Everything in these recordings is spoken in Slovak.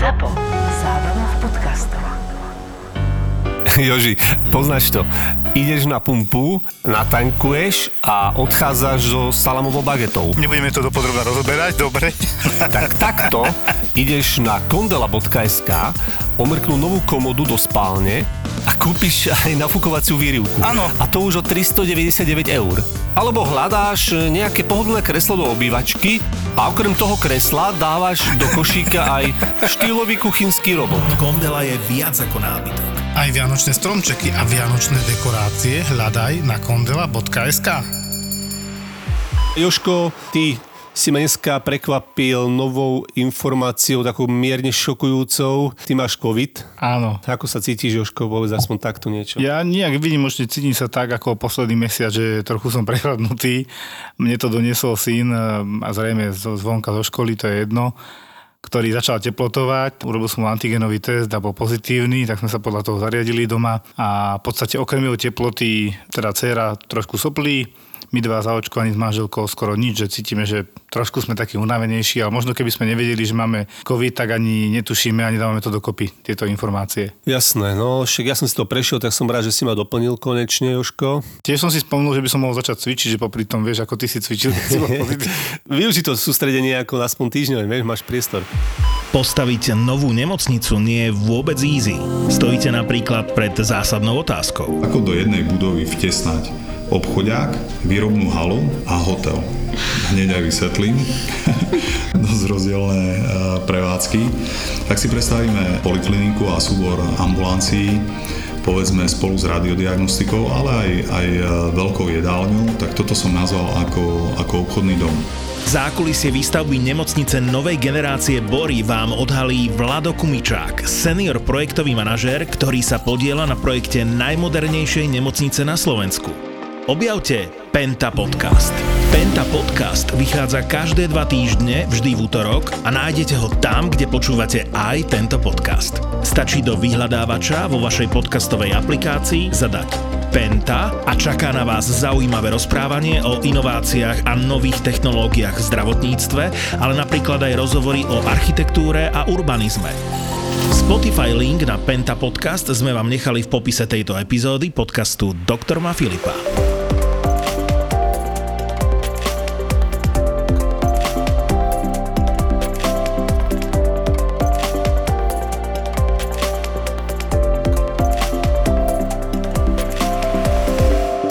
ZAPO. Zábrná v podcastov. Joži, poznáš to. Ideš na pumpu, natankuješ a odchádzaš so salamovou bagetou. Nebudeme to dopodrobne rozoberať, dobre? Tak takto ideš na kondela.sk, omrknú novú komodu do spálne a kúpiš aj nafukovaciu výrivku. Áno. A to už o 399 eur. Alebo hľadáš nejaké pohodlné kreslo do obývačky a okrem toho kresla dávaš do košíka aj štýlový kuchynský robot. Kondela je viac ako nábytok. Aj vianočné stromčeky a vianočné dekorácie hľadaj na kondela.sk Joško, ty si ma dneska prekvapil novou informáciou, takou mierne šokujúcou. Ty máš COVID. Áno. Ako sa cítiš, Joško? Povedz aspoň takto niečo. Ja nejak vidím, možno cítim sa tak ako posledný mesiac, že trochu som prehľadnutý. Mne to doniesol syn a zrejme zvonka zo školy, to je jedno ktorý začal teplotovať, urobil som mu antigenový test a bol pozitívny, tak sme sa podľa toho zariadili doma a v podstate okrem jeho teploty, teda dcera trošku soplí, my dva zaočkovaní s manželkou skoro nič, že cítime, že trošku sme takí unavenejší, ale možno keby sme nevedeli, že máme COVID, tak ani netušíme, ani dávame to dokopy, tieto informácie. Jasné, no však ja som si to prešiel, tak som rád, že si ma doplnil konečne, Joško. Tiež som si spomenul, že by som mohol začať cvičiť, že popri tom vieš, ako ty si cvičil. Využi to sústredenie ako aspoň týždňové, vieš, máš priestor. Postaviť novú nemocnicu nie je vôbec easy. Stojíte napríklad pred zásadnou otázkou. Ako do jednej budovy vtesnať obchodiák, výrobnú halu a hotel. Hneď aj vysvetlím. Dosť rozdielne e, prevádzky. Tak si predstavíme polikliniku a súbor ambulancií, povedzme spolu s radiodiagnostikou, ale aj, aj e, veľkou jedálňou, tak toto som nazval ako, ako obchodný dom. Zákulisie výstavby nemocnice novej generácie Bory vám odhalí Vlado Kumičák, senior projektový manažér, ktorý sa podiela na projekte najmodernejšej nemocnice na Slovensku. Objavte Penta Podcast. Penta Podcast vychádza každé dva týždne, vždy v útorok a nájdete ho tam, kde počúvate aj tento podcast. Stačí do vyhľadávača vo vašej podcastovej aplikácii zadať Penta a čaká na vás zaujímavé rozprávanie o inováciách a nových technológiách v zdravotníctve, ale napríklad aj rozhovory o architektúre a urbanizme. Spotify link na Penta Podcast sme vám nechali v popise tejto epizódy podcastu Dr. Ma Filipa.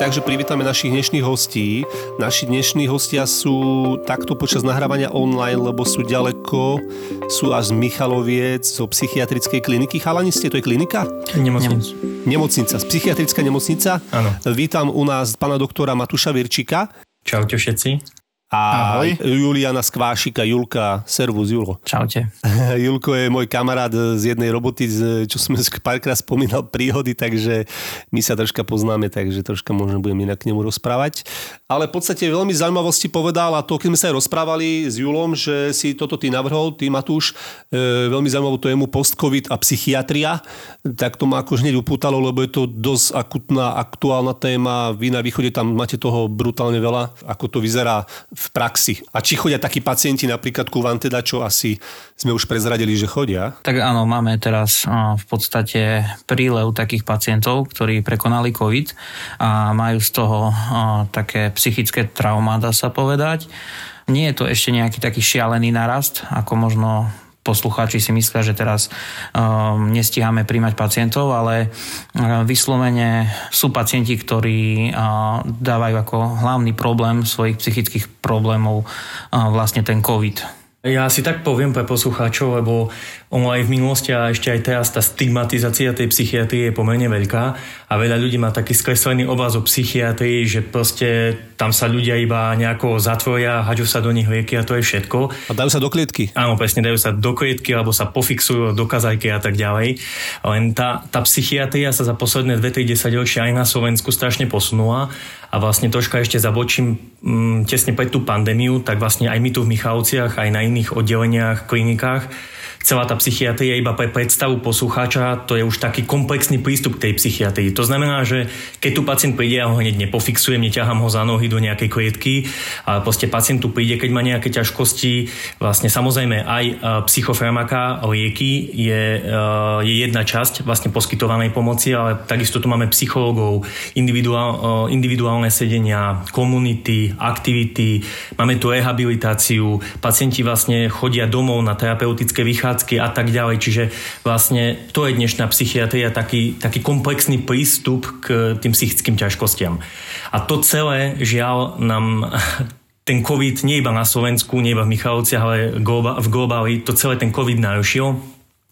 Takže privítame našich dnešných hostí. Naši dnešní hostia sú takto počas nahrávania online, lebo sú ďaleko, sú až z Michaloviec, zo psychiatrickej kliniky. Chalani ste, to je klinika? Nemocnicu. Nemocnica, psychiatrická nemocnica. Áno. Vítam u nás pána doktora Matúša Virčika Čaute všetci. A Ahoj. Juliana Skvášika. Julka, servus Julo. Čaute. Julko je môj kamarát z jednej roboty, čo sme párkrát spomínal príhody, takže my sa troška poznáme, takže troška možno budem inak k nemu rozprávať. Ale v podstate veľmi zaujímavosti povedal a to, keď sme sa aj rozprávali s Julom, že si toto ty navrhol, ty Matúš, e, veľmi zaujímavú tému post-covid a psychiatria, tak to ma ako hneď upútalo, lebo je to dosť akutná, aktuálna téma. Vy na východe tam máte toho brutálne veľa, ako to vyzerá v praxi. A či chodia takí pacienti napríklad ku vám teda, čo asi sme už prezradili, že chodia? Tak áno, máme teraz v podstate prílev takých pacientov, ktorí prekonali COVID a majú z toho také psychické trauma, dá sa povedať. Nie je to ešte nejaký taký šialený narast, ako možno poslucháči si myslia, že teraz um, nestíhame príjmať pacientov, ale uh, vyslovene sú pacienti, ktorí uh, dávajú ako hlavný problém svojich psychických problémov uh, vlastne ten COVID. Ja si tak poviem pre poslucháčov, lebo ono aj v minulosti a ešte aj teraz tá stigmatizácia tej psychiatrie je pomerne veľká a veľa ľudí má taký skreslený obraz o psychiatrii, že proste tam sa ľudia iba nejako zatvoria, haďú sa do nich lieky a to je všetko. A dajú sa do klietky. Áno, presne, dajú sa do klietky alebo sa pofixujú do kazajky a tak ďalej. Len tá, tá psychiatria sa za posledné 2-3 ročia aj na Slovensku strašne posunula a vlastne troška ešte zabočím mm, tesne pred tú pandémiu, tak vlastne aj my tu v Michalovciach, aj na iných oddeleniach, klinikách celá tá psychiatria iba pre predstavu poslucháča, to je už taký komplexný prístup k tej psychiatrii. To znamená, že keď tu pacient príde, ja ho hneď nepofixujem, neťahám ho za nohy do nejakej klietky, ale proste pacient tu príde, keď má nejaké ťažkosti, vlastne samozrejme aj e, psychofarmaka, lieky je, e, je jedna časť vlastne poskytovanej pomoci, ale takisto tu máme psychológov, individuál, e, individuálne sedenia, komunity, aktivity, máme tu rehabilitáciu, pacienti vlastne chodia domov na terapeutické vychádzky a tak ďalej. Čiže vlastne to je dnešná psychiatria, taký, taký komplexný prístup k tým psychickým ťažkostiam. A to celé, žiaľ, nám ten COVID nie iba na Slovensku, nie iba v Michalovciach, ale v globáli, to celé ten COVID narušil.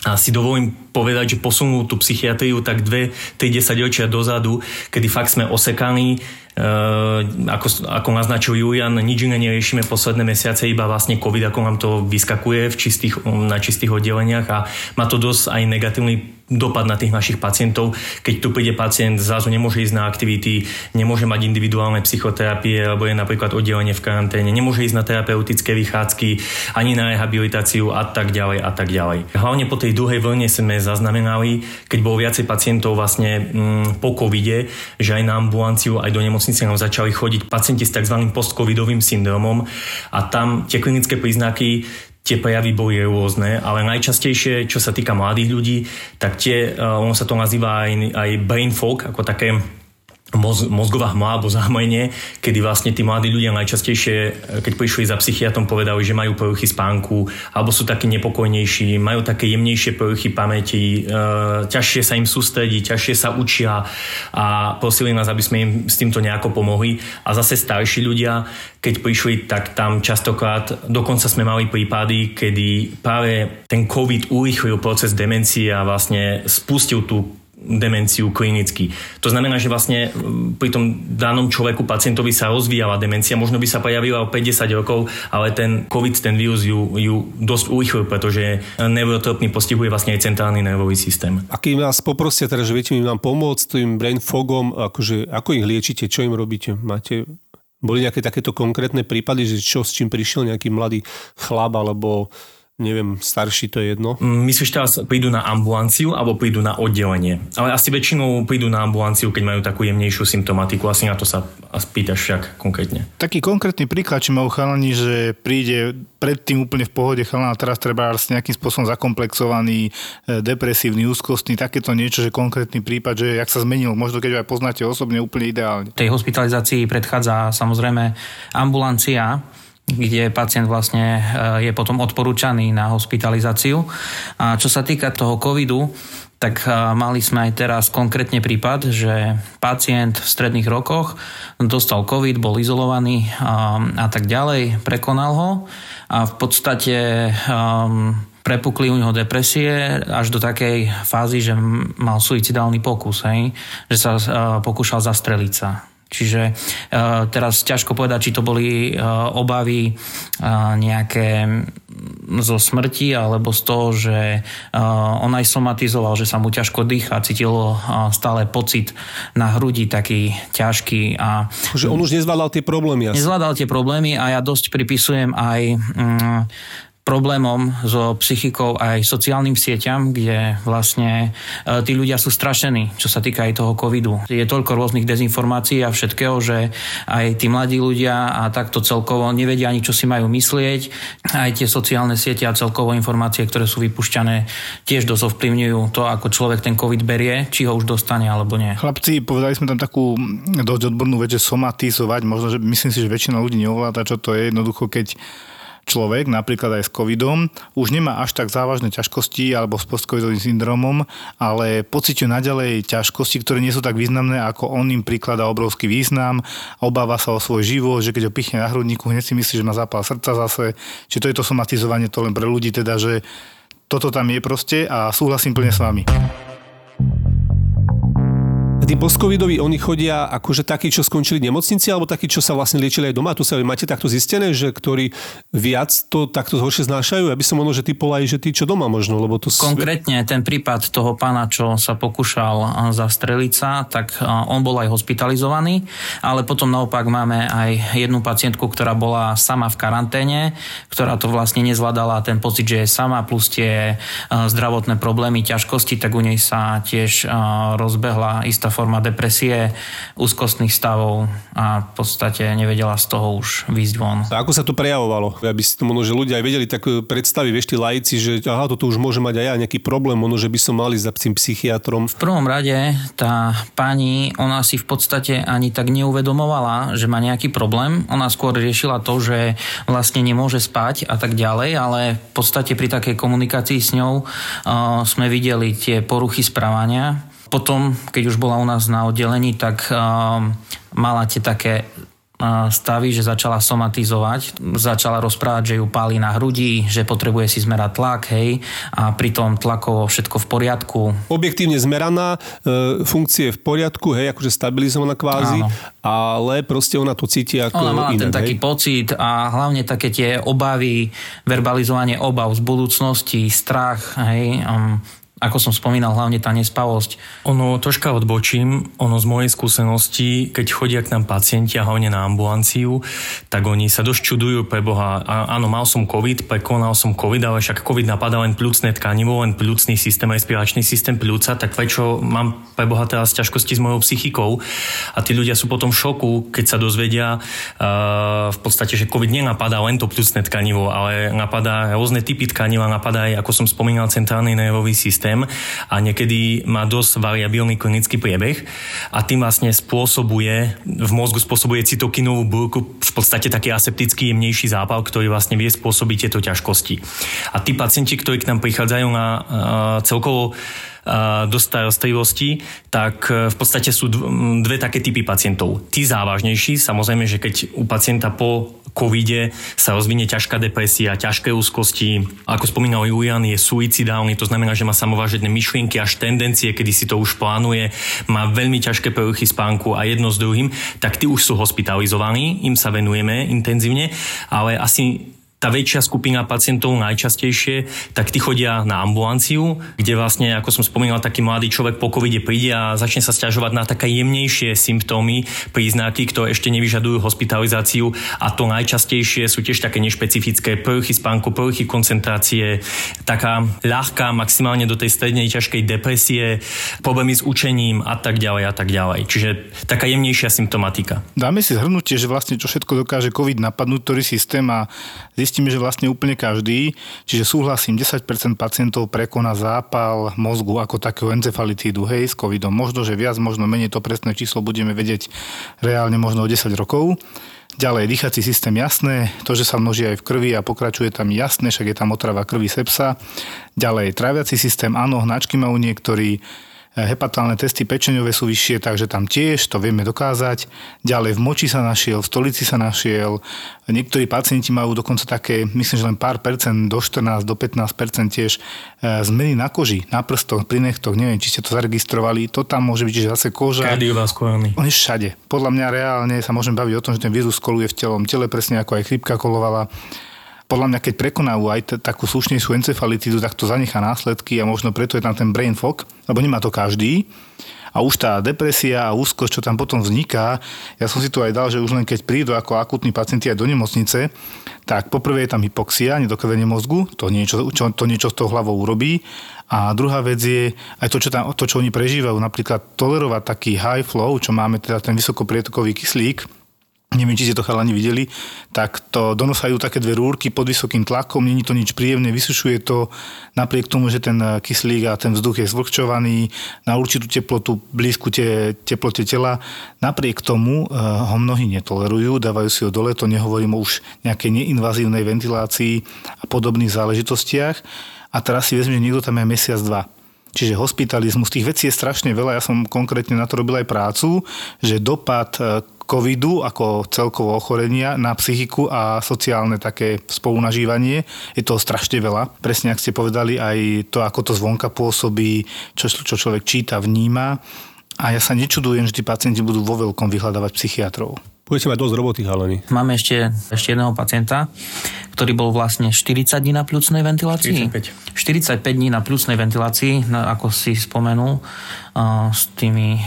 A si dovolím povedať, že posunul tú psychiatriu tak dve, tri desaťročia dozadu, kedy fakt sme osekaní, ako, ako naznačil Julian, nič iné neriešime posledné mesiace, iba vlastne COVID, ako nám to vyskakuje v čistých, na čistých oddeleniach a má to dosť aj negatívny dopad na tých našich pacientov. Keď tu príde pacient, zrazu nemôže ísť na aktivity, nemôže mať individuálne psychoterapie, alebo je napríklad oddelenie v karanténe, nemôže ísť na terapeutické vychádzky, ani na rehabilitáciu a tak ďalej a tak ďalej. Hlavne po tej druhej vlne sme zaznamenali, keď bolo viacej pacientov vlastne mm, po covide, že aj na ambulanciu, aj do nemocnice nám začali chodiť pacienti s tzv. postcovidovým syndromom a tam tie klinické príznaky tie prejavy boli rôzne, ale najčastejšie, čo sa týka mladých ľudí, tak tie, uh, ono sa to nazýva aj, aj brain fog, ako také moz, mozgová hmla alebo zahmlenie, kedy vlastne tí mladí ľudia najčastejšie, e, keď prišli za psychiatrom, povedali, že majú poruchy spánku, alebo sú takí nepokojnejší, majú také jemnejšie poruchy pamäti, e, ťažšie sa im sústredí, ťažšie sa učia a prosili nás, aby sme im s týmto nejako pomohli. A zase starší ľudia, keď prišli, tak tam častokrát, dokonca sme mali prípady, kedy práve ten COVID urýchlil proces demencie a vlastne spustil tú demenciu klinicky. To znamená, že vlastne pri tom danom človeku, pacientovi sa rozvíjala demencia, možno by sa prejavila o 50 rokov, ale ten COVID, ten vírus ju, ju dosť urýchlil, pretože neurotropný postihuje vlastne aj centrálny nervový systém. Aký vás poprosia teda, že viete mi vám pomôcť tým brain fogom, akože, ako ich liečite, čo im robíte? Máte boli nejaké takéto konkrétne prípady, že čo s čím prišiel nejaký mladý chlap alebo neviem, starší to je jedno. Mm, myslíš teraz prídu na ambulanciu alebo prídu na oddelenie? Ale asi väčšinou prídu na ambulanciu, keď majú takú jemnejšiu symptomatiku. Asi na to sa pýtaš však konkrétne. Taký konkrétny príklad, či majú chalani, že príde predtým úplne v pohode chalana teraz treba nejakým spôsobom zakomplexovaný, e, depresívny, úzkostný, takéto niečo, že konkrétny prípad, že jak sa zmenil, možno keď aj poznáte osobne úplne ideálne. Tej hospitalizácii predchádza samozrejme ambulancia, kde pacient vlastne eh, je potom odporúčaný na hospitalizáciu. A čo sa týka toho covidu, tak eh, mali sme aj teraz konkrétne prípad, že pacient v stredných rokoch dostal COVID, bol izolovaný a, a tak ďalej, prekonal ho a v podstate um, prepukli u neho depresie až do takej fázy, že mal suicidálny pokus, hej? že sa uh, pokúšal zastreliť sa. Čiže uh, teraz ťažko povedať, či to boli uh, obavy uh, nejaké zo smrti alebo z toho, že on aj somatizoval, že sa mu ťažko dýcha, cítilo stále pocit na hrudi taký ťažký. A, že on už nezvládal tie problémy. Asi. Nezvládal tie problémy a ja dosť pripisujem aj um, problémom so psychikou aj sociálnym sieťam, kde vlastne e, tí ľudia sú strašení, čo sa týka aj toho covidu. Je toľko rôznych dezinformácií a všetkého, že aj tí mladí ľudia a takto celkovo nevedia ani, čo si majú myslieť. Aj tie sociálne siete a celkovo informácie, ktoré sú vypušťané, tiež dosť ovplyvňujú to, ako človek ten covid berie, či ho už dostane alebo nie. Chlapci, povedali sme tam takú dosť odbornú vec, že somatizovať. Možno, že myslím si, že väčšina ľudí neovláda, čo to je. Jednoducho, keď človek, napríklad aj s covidom, už nemá až tak závažné ťažkosti alebo s postcovidovým syndromom, ale pociťuje naďalej ťažkosti, ktoré nie sú tak významné, ako on im prikladá obrovský význam, obáva sa o svoj život, že keď ho pichne na hrudníku, hneď si myslí, že má zápal srdca zase. Čiže to je to somatizovanie, to len pre ľudí teda, že toto tam je proste a súhlasím plne s vami. Tí postcovidoví, oni chodia akože takí, čo skončili v nemocnici, alebo takí, čo sa vlastne liečili aj doma? Tu sa máte takto zistené, že ktorí viac to takto horšie znášajú? Ja by som možno, že typol aj, že tí, čo doma možno, lebo to... Konkrétne ten prípad toho pána, čo sa pokúšal zastreliť sa, tak on bol aj hospitalizovaný, ale potom naopak máme aj jednu pacientku, ktorá bola sama v karanténe, ktorá to vlastne nezvládala ten pocit, že je sama, plus tie zdravotné problémy, ťažkosti, tak u nej sa tiež rozbehla istá forma depresie, úzkostných stavov a v podstate nevedela z toho už výjsť von. A ako sa to prejavovalo? Aby si to možno, že ľudia aj vedeli tak predstaviť, vieš, tí laici, že aha, toto už môže mať aj ja nejaký problém, možno, že by som mali za tým psychiatrom. V prvom rade tá pani, ona si v podstate ani tak neuvedomovala, že má nejaký problém. Ona skôr riešila to, že vlastne nemôže spať a tak ďalej, ale v podstate pri takej komunikácii s ňou uh, sme videli tie poruchy správania potom, keď už bola u nás na oddelení, tak uh, mala tie také stavy, že začala somatizovať, začala rozprávať, že ju páli na hrudi, že potrebuje si zmerať tlak, hej, a pritom tlakovo všetko v poriadku. Objektívne zmeraná, e, funkcie v poriadku, hej, akože stabilizovaná kvázi, Áno. ale proste ona to cíti ako Ona mala iné, ten hej? taký pocit a hlavne také tie obavy, verbalizovanie obav z budúcnosti, strach, hej, um, ako som spomínal, hlavne tá nespavosť. Ono troška odbočím, ono z mojej skúsenosti, keď chodia k nám pacienti a hlavne na ambulanciu, tak oni sa dosť čudujú pre Boha. A, áno, mal som COVID, prekonal som COVID, ale však COVID napadá len plúcne tkanivo, len plúcný systém, respiračný systém plúca, tak prečo mám pre Boha teraz ťažkosti s mojou psychikou? A tí ľudia sú potom v šoku, keď sa dozvedia uh, v podstate, že COVID nenapadá len to plúcne tkanivo, ale napadá rôzne typy tkaniva, napadá aj, ako som spomínal, centrálny nervový systém systém a niekedy má dosť variabilný klinický priebeh a tým vlastne spôsobuje, v mozgu spôsobuje cytokinovú búrku, v podstate taký aseptický jemnejší zápal, ktorý vlastne vie spôsobiť tieto ťažkosti. A tí pacienti, ktorí k nám prichádzajú na uh, celkovo do starostlivosti, tak e, v podstate sú dve také typy pacientov. Tí závažnejší, samozrejme, že keď u pacienta po covide sa rozvinie ťažká depresia, ťažké úzkosti, ako spomínal Julian, je suicidálny, to znamená, že má samovážedné myšlienky až tendencie, kedy si to už plánuje, má veľmi ťažké poruchy spánku a jedno s druhým, tak tí už sú hospitalizovaní, im sa venujeme intenzívne, ale asi tá väčšia skupina pacientov najčastejšie, tak tí chodia na ambulanciu, kde vlastne, ako som spomínal, taký mladý človek po covide príde a začne sa stiažovať na také jemnejšie symptómy, príznaky, ktoré ešte nevyžadujú hospitalizáciu a to najčastejšie sú tiež také nešpecifické poruchy spánku, poruchy koncentrácie, taká ľahká, maximálne do tej strednej ťažkej depresie, problémy s učením a tak ďalej a tak ďalej. Čiže taká jemnejšia symptomatika. Dáme si zhrnutie, že vlastne čo všetko dokáže COVID napadnúť, ktorý systém a zistíme, že vlastne úplne každý, čiže súhlasím, 10% pacientov prekoná zápal mozgu ako takého encefalitídu, hej, s covidom. Možno, že viac, možno menej to presné číslo budeme vedieť reálne možno o 10 rokov. Ďalej, dýchací systém jasné, to, že sa množí aj v krvi a pokračuje tam jasné, však je tam otrava krvi sepsa. Ďalej, tráviaci systém, áno, hnačky majú niektorí, Hepatálne testy pečeňové sú vyššie, takže tam tiež to vieme dokázať. Ďalej v moči sa našiel, v stolici sa našiel. Niektorí pacienti majú dokonca také, myslím, že len pár percent, do 14, do 15 percent tiež e, zmeny na koži, na prstoch, pri nechtoch. Neviem, či ste to zaregistrovali. To tam môže byť, že zase koža. Kardiovaskulárny. On je všade. Podľa mňa reálne sa môžem baviť o tom, že ten vírus koluje v telom tele, presne ako aj chrypka kolovala podľa mňa, keď prekonajú aj t- takú slušnejšiu encefalitídu, tak to zanechá následky a možno preto je tam ten brain fog, lebo nemá to každý. A už tá depresia a úzkosť, čo tam potom vzniká, ja som si tu aj dal, že už len keď prídu ako akutní pacienti aj do nemocnice, tak poprvé je tam hypoxia, nedokrvenie mozgu, to niečo, čo, to niečo s tou hlavou urobí. A druhá vec je aj to, čo, tam, to, čo oni prežívajú, napríklad tolerovať taký high flow, čo máme teda ten vysokoprietokový kyslík, neviem, či ste to chalani videli, tak to donosajú také dve rúrky pod vysokým tlakom, není to nič príjemné, vysušuje to napriek tomu, že ten kyslík a ten vzduch je zvlhčovaný na určitú teplotu, blízku te, teplote tela. Napriek tomu eh, ho mnohí netolerujú, dávajú si ho dole, to nehovorím už nejakej neinvazívnej ventilácii a podobných záležitostiach. A teraz si vezme, že niekto tam je mesiac, dva. Čiže hospitalizmus, tých vecí je strašne veľa. Ja som konkrétne na to robil aj prácu, že dopad eh, covidu ako celkovo ochorenia na psychiku a sociálne také spolunažívanie. Je toho strašne veľa. Presne, ak ste povedali, aj to, ako to zvonka pôsobí, čo, čo človek číta, vníma A ja sa nečudujem, že tí pacienti budú vo veľkom vyhľadávať psychiatrov. Budete mať dosť roboty, halani. Máme ešte, ešte jedného pacienta, ktorý bol vlastne 40 dní na plúcnej ventilácii. 45. 45 dní na plúcnej ventilácii, ako si spomenul, s tými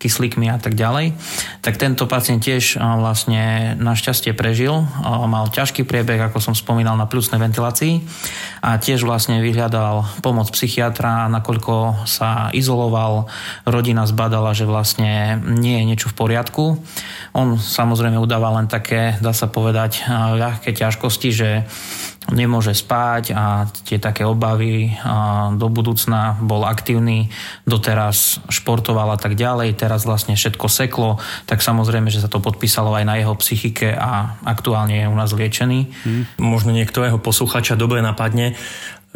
kyslíkmi a tak ďalej. Tak tento pacient tiež vlastne našťastie prežil. Mal ťažký priebeh, ako som spomínal, na plúcnej ventilácii a tiež vlastne vyhľadal pomoc psychiatra, nakoľko sa izoloval, rodina zbadala, že vlastne nie je niečo v poriadku. On samozrejme udáva len také, dá sa povedať, ľahké ťažkosti, že nemôže spať a tie také obavy do budúcna bol aktívny, doteraz športoval a tak ďalej, teraz vlastne všetko seklo, tak samozrejme, že sa to podpísalo aj na jeho psychike a aktuálne je u nás liečený. Hmm. Možno niektorého posluchača dobre napadne,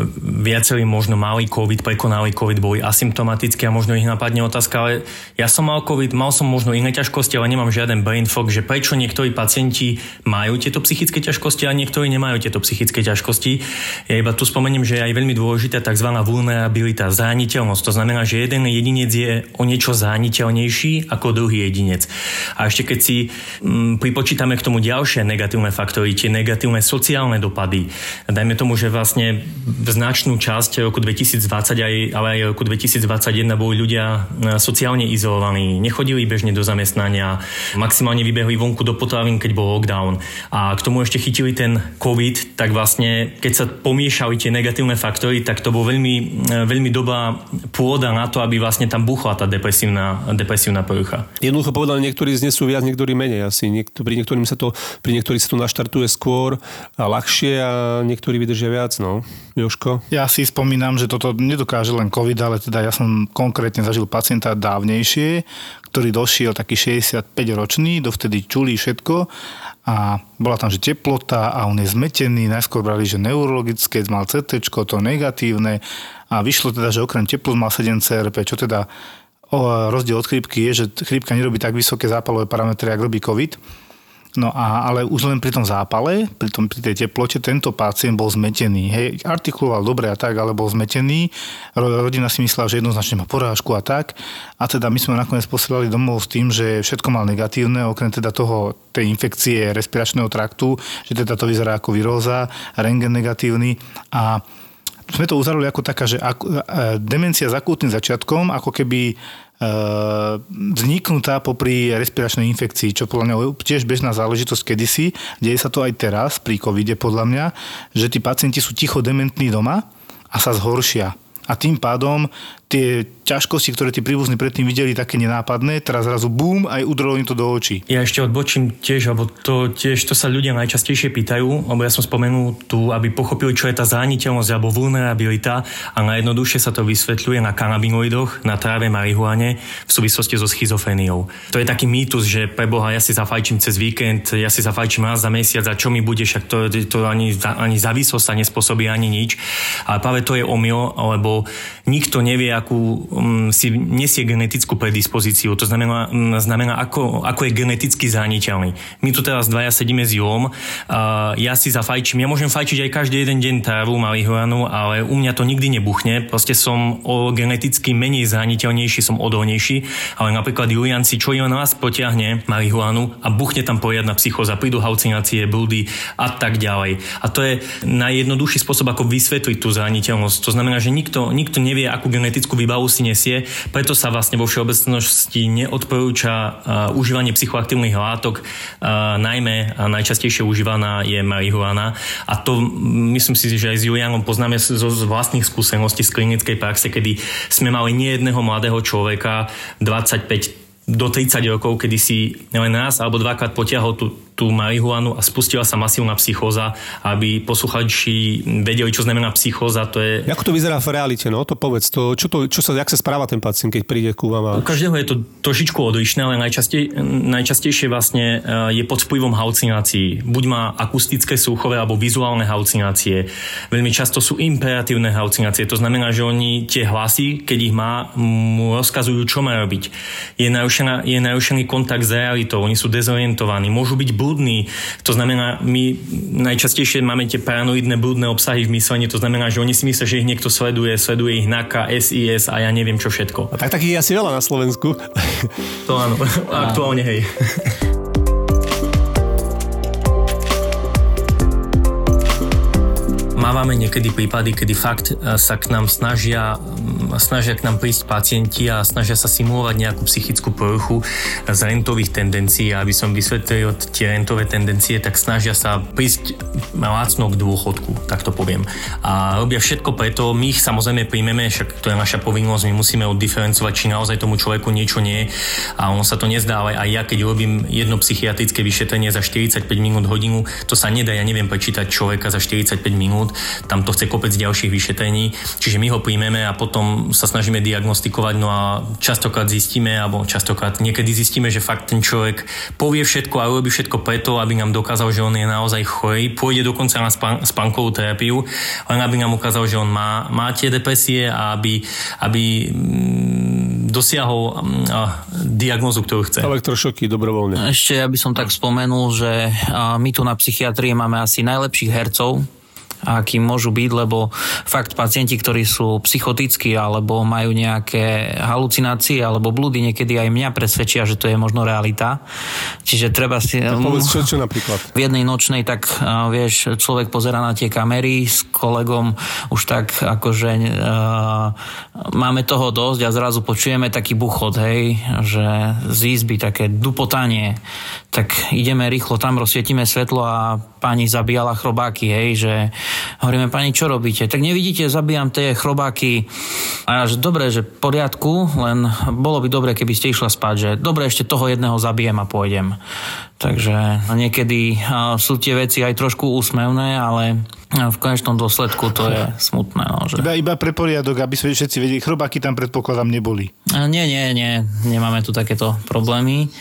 viacerí možno mali COVID, prekonali COVID, boli asymptomatickí a možno ich napadne otázka, ale ja som mal COVID, mal som možno iné ťažkosti, ale nemám žiaden brain fog, že prečo niektorí pacienti majú tieto psychické ťažkosti a niektorí nemajú tieto psychické ťažkosti. Ja iba tu spomeniem, že je aj veľmi dôležitá tzv. vulnerabilita, zraniteľnosť. To znamená, že jeden jedinec je o niečo zraniteľnejší ako druhý jedinec. A ešte keď si m, mm, pripočítame k tomu ďalšie negatívne faktory, tie negatívne sociálne dopady, dajme tomu, že vlastne značnú časť roku 2020, aj, ale aj roku 2021 boli ľudia e, sociálne izolovaní, nechodili bežne do zamestnania, maximálne vybehli vonku do potravín, keď bol lockdown. A k tomu ešte chytili ten COVID, tak vlastne, keď sa pomiešali tie negatívne faktory, tak to bol veľmi, e, veľmi dobrá pôda na to, aby vlastne tam buchla tá depresívna, depresívna porucha. Jednoducho povedané, niektorí znesú viac, niektorí menej asi. Niekto, pri, niektorým sa to, pri niektorých sa to naštartuje skôr a ľahšie a niektorí vydržia viac. No. Joško? Ja si spomínam, že toto nedokáže len COVID, ale teda ja som konkrétne zažil pacienta dávnejšie, ktorý došiel taký 65 ročný, dovtedy čulí všetko a bola tam, že teplota a on je zmetený, najskôr brali, že neurologické, mal CT, to negatívne a vyšlo teda, že okrem teplot mal 7 CRP, čo teda o, rozdiel od chrípky je, že chrípka nerobí tak vysoké zápalové parametre, ako robí COVID No a, ale už len pri tom zápale, pri, tom, pri tej teplote, tento pacient bol zmetený. Hej, artikuloval dobre a tak, ale bol zmetený. Rodina si myslela, že jednoznačne má porážku a tak. A teda my sme nakoniec posielali domov s tým, že všetko mal negatívne, okrem teda toho, tej infekcie respiračného traktu, že teda to vyzerá ako viróza, rengen negatívny a sme to uzavreli ako taká, že e, demencia s akútnym začiatkom, ako keby vzniknutá popri respiračnej infekcii, čo podľa mňa tiež bežná záležitosť kedysi. Deje sa to aj teraz pri covide podľa mňa, že tí pacienti sú ticho dementní doma a sa zhoršia. A tým pádom tie ťažkosti, ktoré tí príbuzní predtým videli také nenápadné, teraz zrazu bum, aj udrolo im to do očí. Ja ešte odbočím tiež, alebo to tiež to sa ľudia najčastejšie pýtajú, lebo ja som spomenul tu, aby pochopili, čo je tá zraniteľnosť alebo vulnerabilita a najjednoduchšie sa to vysvetľuje na kanabinoidoch, na tráve marihuane v súvislosti so schizoféniou. To je taký mýtus, že preboha, ja si zafajčím cez víkend, ja si zafajčím raz za mesiac a čo mi bude, však to, to ani, ani závislosť sa nespôsobí ani nič. Ale práve to je omyl, lebo nikto nevie, akú um, si nesie genetickú predispozíciu. To znamená, um, znamená ako, ako je geneticky zraniteľný. My tu teraz dvaja sedíme s Jom, ja si zafajčím, ja môžem fajčiť aj každý jeden deň trávu marihuanu, ale u mňa to nikdy nebuchne. Proste som o geneticky menej zraniteľnejší, som odolnejší, ale napríklad Julian si čo len raz potiahne marihuanu a buchne tam poriadna psychoza, prídu halucinácie, blúdy a tak ďalej. A to je najjednoduchší spôsob, ako vysvetliť tú zraniteľnosť. To znamená, že nikto, nikto nevie, akú genetickú genetickú výbavu si nesie, preto sa vlastne vo všeobecnosti neodporúča užívanie psychoaktívnych látok, najmä a najčastejšie užívaná je marihuana. A to myslím si, že aj s Julianom poznáme zo z vlastných skúseností z klinickej praxe, kedy sme mali nie jedného mladého človeka 25 do 30 rokov, kedy si len raz alebo dvakrát potiahol tú tú marihuanu a spustila sa masívna psychóza, aby posluchači vedeli, čo znamená psychóza. To je... Ako to vyzerá v realite? No, to povedz. To, čo, to, čo sa, jak sa správa ten pacient, keď príde ku vám? A... U každého je to trošičku odlišné, ale najčastej, najčastejšie vlastne e, je pod vplyvom halucinácií. Buď má akustické, sluchové alebo vizuálne halucinácie. Veľmi často sú imperatívne halucinácie. To znamená, že oni tie hlasy, keď ich má, mu rozkazujú, čo má robiť. Je narušený, je narušený kontakt s realitou. Oni sú dezorientovaní. Môžu byť blúdny. To znamená, my najčastejšie máme tie paranoidné blúdne obsahy v myslení, to znamená, že oni si myslia, že ich niekto sleduje, sleduje ich NAKA, SIS a ja neviem čo všetko. A tak takých je asi veľa na Slovensku. To áno, aktuálne hej. Mávame niekedy prípady, kedy fakt e, sa k nám snažia, m, snažia k nám prísť pacienti a snažia sa simulovať nejakú psychickú poruchu z rentových tendencií. Aby som vysvetlil tie rentové tendencie, tak snažia sa prísť lácno k dôchodku, tak to poviem. A robia všetko preto, my ich samozrejme príjmeme, však to je naša povinnosť, my musíme oddiferencovať, či naozaj tomu človeku niečo nie je. A ono sa to nezdá, ale aj ja, keď robím jedno psychiatrické vyšetrenie za 45 minút hodinu, to sa nedá, ja neviem prečítať človeka za 45 minút, tam to chce kopec ďalších vyšetrení, čiže my ho príjmeme a potom sa snažíme diagnostikovať, no a častokrát zistíme, alebo častokrát niekedy zistíme, že fakt ten človek povie všetko a robí všetko preto, aby nám dokázal, že on je naozaj chorý, pôjde dokonca na spán- spánkovú terapiu, len aby nám ukázal, že on má, má tie depresie a aby, aby mm, dosiahol mm, diagnózu, ktorú chce. Elektrošoky dobrovoľne. Ešte ja by som tak spomenul, že my tu na psychiatrii máme asi najlepších hercov, aký môžu byť, lebo fakt pacienti, ktorí sú psychotickí alebo majú nejaké halucinácie alebo blúdy, niekedy aj mňa presvedčia, že to je možno realita. Čiže treba si... Tak povedz, čo, čo napríklad? v jednej nočnej, tak uh, vieš, človek pozera na tie kamery s kolegom, už tak akože uh, máme toho dosť a zrazu počujeme taký buchot, hej, že z izby také dupotanie, tak ideme rýchlo tam, rozsvietime svetlo a pani zabíjala chrobáky, hej, že hovoríme, pani, čo robíte? Tak nevidíte, zabíjam tie chrobáky. A ja, že dobre, že poriadku, len bolo by dobre, keby ste išla spať, že dobre, ešte toho jedného zabijem a pôjdem. Takže niekedy sú tie veci aj trošku úsmevné, ale v konečnom dôsledku to je smutné. No, že... Iba, iba pre poriadok, aby sme všetci vedeli, chrobáky tam predpokladám neboli. Nie, nie, nie, nemáme tu takéto problémy.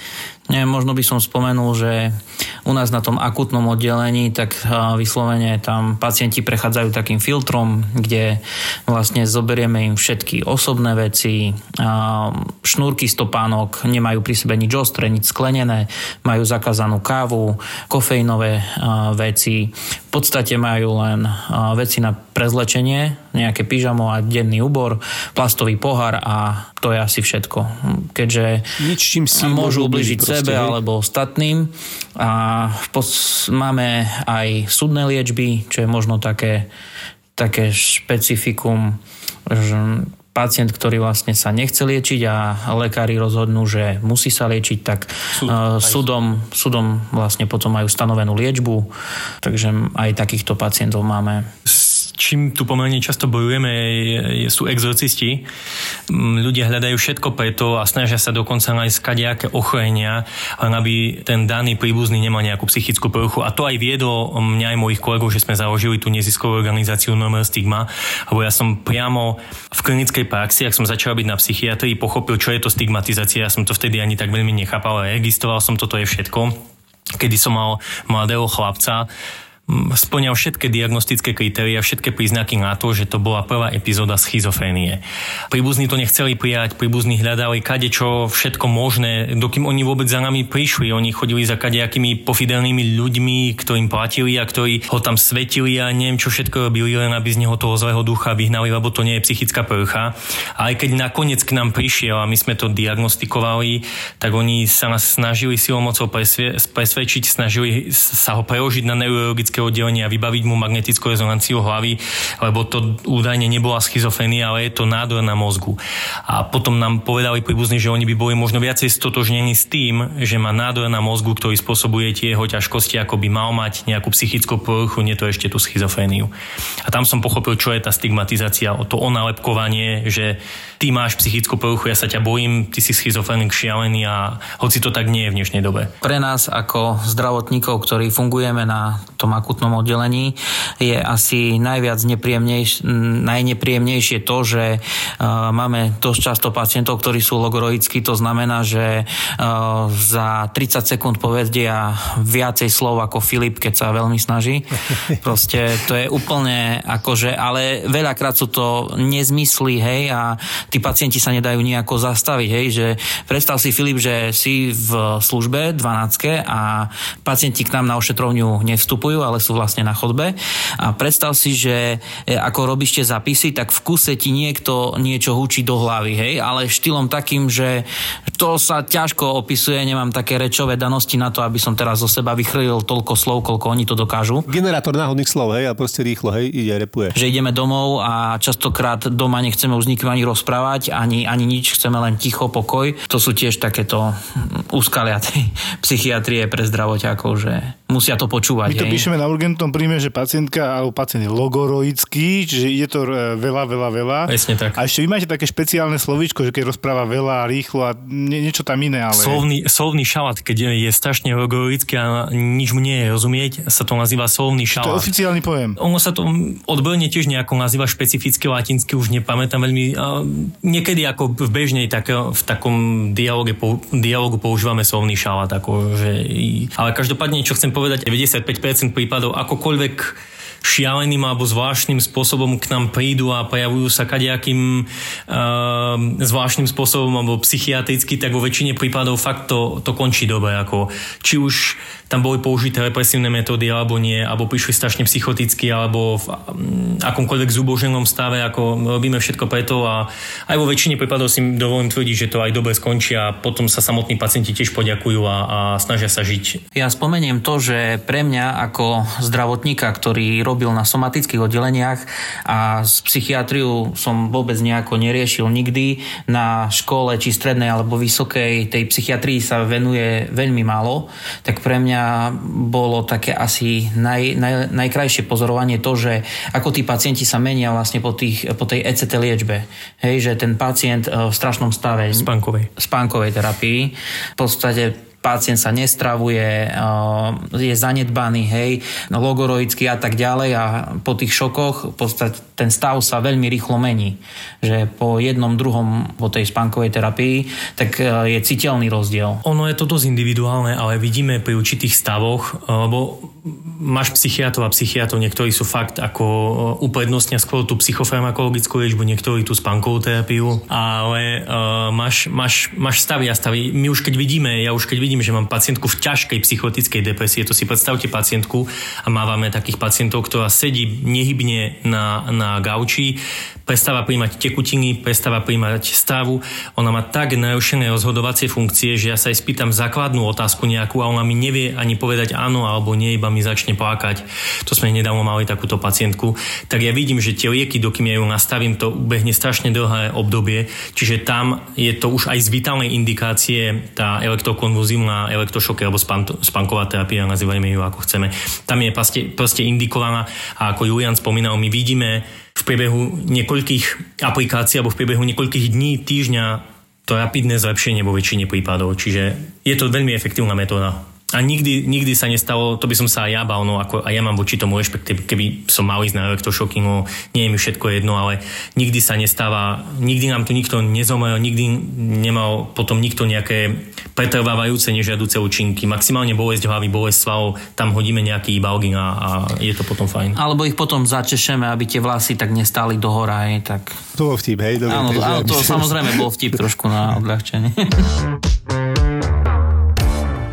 Nie, možno by som spomenul, že u nás na tom akutnom oddelení, tak vyslovene tam pacienti prechádzajú takým filtrom, kde vlastne zoberieme im všetky osobné veci, šnúrky stopánok, nemajú pri sebe nič ostré, nič sklenené, majú zakázanú kávu, kofeínové veci, podstate majú len veci na prezlečenie, nejaké pyžamo a denný úbor, plastový pohár a to je asi všetko. Keďže Nič, čím si môžu ubližiť sebe hej? alebo ostatným. A pos- máme aj súdne liečby, čo je možno také, také špecifikum, že pacient, ktorý vlastne sa nechce liečiť a lekári rozhodnú, že musí sa liečiť, tak Súd, súdom, súdom vlastne potom majú stanovenú liečbu, takže aj takýchto pacientov máme. Čím tu pomerne často bojujeme, je, je, sú exorcisti. Mm, Ľudia hľadajú všetko preto a snažia sa dokonca nájsť kadejaké ochorenia, aby ten daný príbuzný nemal nejakú psychickú poruchu. A to aj viedlo mňa aj mojich kolegov, že sme založili tú neziskovú organizáciu Normal Stigma, lebo ja som priamo v klinickej praxi, ak som začal byť na psychiatrii, pochopil, čo je to stigmatizácia. Ja som to vtedy ani tak veľmi nechápal, registroval som toto je všetko. Kedy som mal mladého chlapca, splňal všetky diagnostické kritéria, všetky príznaky na to, že to bola prvá epizóda schizofrénie. Príbuzní to nechceli prijať, príbuzní hľadali kadečo, všetko možné, dokým oni vôbec za nami prišli. Oni chodili za kadejakými pofidelnými ľuďmi, ktorým platili a ktorí ho tam svetili a neviem čo všetko robili, len aby z neho toho zlého ducha vyhnali, lebo to nie je psychická porucha. A aj keď nakoniec k nám prišiel a my sme to diagnostikovali, tak oni sa nás snažili silou mocou presvedčiť, snažili sa ho preložiť na neurologické oddelenie a vybaviť mu magnetickú rezonanciu hlavy, lebo to údajne nebola schizofrenia, ale je to nádor na mozgu. A potom nám povedali príbuzní, že oni by boli možno viacej stotožnení s tým, že má nádor na mozgu, ktorý spôsobuje tie jeho ťažkosti, ako by mal mať nejakú psychickú poruchu, nie to ešte tú schizofréniu. A tam som pochopil, čo je tá stigmatizácia, to onalepkovanie, že ty máš psychickú poruchu, ja sa ťa bojím, ty si schizofrenik šialený a hoci to tak nie je v dnešnej dobe. Pre nás ako zdravotníkov, ktorí fungujeme na tom akutnom oddelení, je asi najviac nepríjemnejš, najnepríjemnejšie to, že máme dosť často pacientov, ktorí sú logoroickí, to znamená, že za 30 sekúnd povedia viacej slov ako Filip, keď sa veľmi snaží. Proste to je úplne akože, ale veľakrát sú to nezmysly, hej, a tí pacienti sa nedajú nejako zastaviť, hej, že predstav si Filip, že si v službe 12 a pacienti k nám na ošetrovňu nevstupujú, ale sú vlastne na chodbe a predstav si, že e, ako robíš tie zapisy, tak v kuse ti niekto niečo hučí do hlavy, hej, ale štýlom takým, že to sa ťažko opisuje, nemám také rečové danosti na to, aby som teraz zo seba vychrlil toľko slov, koľko oni to dokážu. Generátor náhodných slov, hej, a proste rýchlo, hej, ide, repuje. Že ideme domov a častokrát doma nechceme už nikým ani rozprávať, ani, ani nič, chceme len ticho, pokoj. To sú tiež takéto úskalia tej psychiatrie pre zdravoťákov, že musia to počúvať. My to hej. píšeme na urgentnom príjme, že pacientka alebo pacient je logoroický, čiže ide to e, veľa, veľa, veľa. Presne tak. A ešte vy máte také špeciálne slovíčko, že keď rozpráva veľa a rýchlo a nie, niečo tam iné, ale... Slovný, slovný šalát, keď je strašne logoroický a nič mu nie je rozumieť, sa to nazýva slovný To je oficiálny pojem. Ono sa to odborne tiež nejako nazýva špecificky latinsky, už nepamätám veľmi. a Niekedy ako v bežnej, tak v takom dialoge, dialogu používame slovný šalát. Ako, že, ale každopádne, čo chcem povedať, 95% prípadov akokoľvek šialeným alebo zvláštnym spôsobom k nám prídu a prejavujú sa kadejakým uh, zvláštnym spôsobom alebo psychiatricky, tak vo väčšine prípadov fakt to, to končí dobre. Ako, či už tam boli použité represívne metódy alebo nie, alebo prišli strašne psychoticky alebo v um, akomkoľvek zúboženom stave, ako robíme všetko preto a aj vo väčšine prípadov si dovolím tvrdiť, že to aj dobre skončí a potom sa samotní pacienti tiež poďakujú a, a snažia sa žiť Ja spomeniem to, že pre mňa ako zdravotníka, ktorý robil na somatických oddeleniach a z psychiatriu som vôbec nejako neriešil nikdy, na škole či strednej alebo vysokej tej psychiatrii sa venuje veľmi málo, tak pre mňa bolo také asi naj, naj, najkrajšie pozorovanie to, že ako tí pacienti sa menia vlastne po, tých, po tej ECT liečbe. Hej, že ten pacient eh, v strašnom stave spánkovej. spánkovej terapii. V podstate pacient sa nestravuje, eh, je zanedbaný, hej, logoroický a tak ďalej a po tých šokoch v podstate ten stav sa veľmi rýchlo mení. Že po jednom, druhom, po tej spánkovej terapii, tak eh, je citeľný rozdiel. Ono je to dosť individuálne, ale vidíme pri určitých stavoch, eh, lebo máš psychiatrov a psychiatrov, niektorí sú fakt ako eh, uprednostnia skôr tú psychofarmakologickú liečbu, niektorí tú spánkovú terapiu, ale uh, máš, máš, máš stavy a stavy. My už keď vidíme, ja už keď vidím, že mám pacientku v ťažkej psychotickej depresie, to si predstavte pacientku a mávame takých pacientov, ktorá sedí nehybne na, na gauči, prestáva príjmať tekutiny, prestáva príjmať stravu. Ona má tak narušené rozhodovacie funkcie, že ja sa jej spýtam základnú otázku nejakú a ona mi nevie ani povedať áno alebo nie, iba mi začne plakať. To sme nedávno mali takúto pacientku. Tak ja vidím, že tie lieky, dokým ja ju nastavím, to ubehne strašne dlhé obdobie, čiže tam je to už aj z vitálnej indikácie tá elektrokonvulzívna elektrošoky alebo span, spanková terapia, nazývajme ju ako chceme. Tam je proste, proste indikovaná a ako Julian spomínal, my vidíme v priebehu niekoľkých aplikácií alebo v priebehu niekoľkých dní, týždňa to rapidné zlepšenie vo väčšine prípadov. Čiže je to veľmi efektívna metóda. A nikdy, nikdy sa nestalo, to by som sa aj ja bal, no ako, a ja mám voči tomu rešpekt, keby som mal ísť na elektrošoky, no nie je mi všetko jedno, ale nikdy sa nestáva, nikdy nám tu nikto nezomrel, nikdy nemal potom nikto nejaké pretrvávajúce nežiaduce účinky. Maximálne bolesť hlavy, bolesť svalov, tam hodíme nejaký balgin a, a je to potom fajn. Alebo ich potom začešeme, aby tie vlasy tak nestáli do hora, hej, tak... To bol vtip, hej? Dobre, Áno, áno, to samozrejme bol vtip trošku na odľahčenie.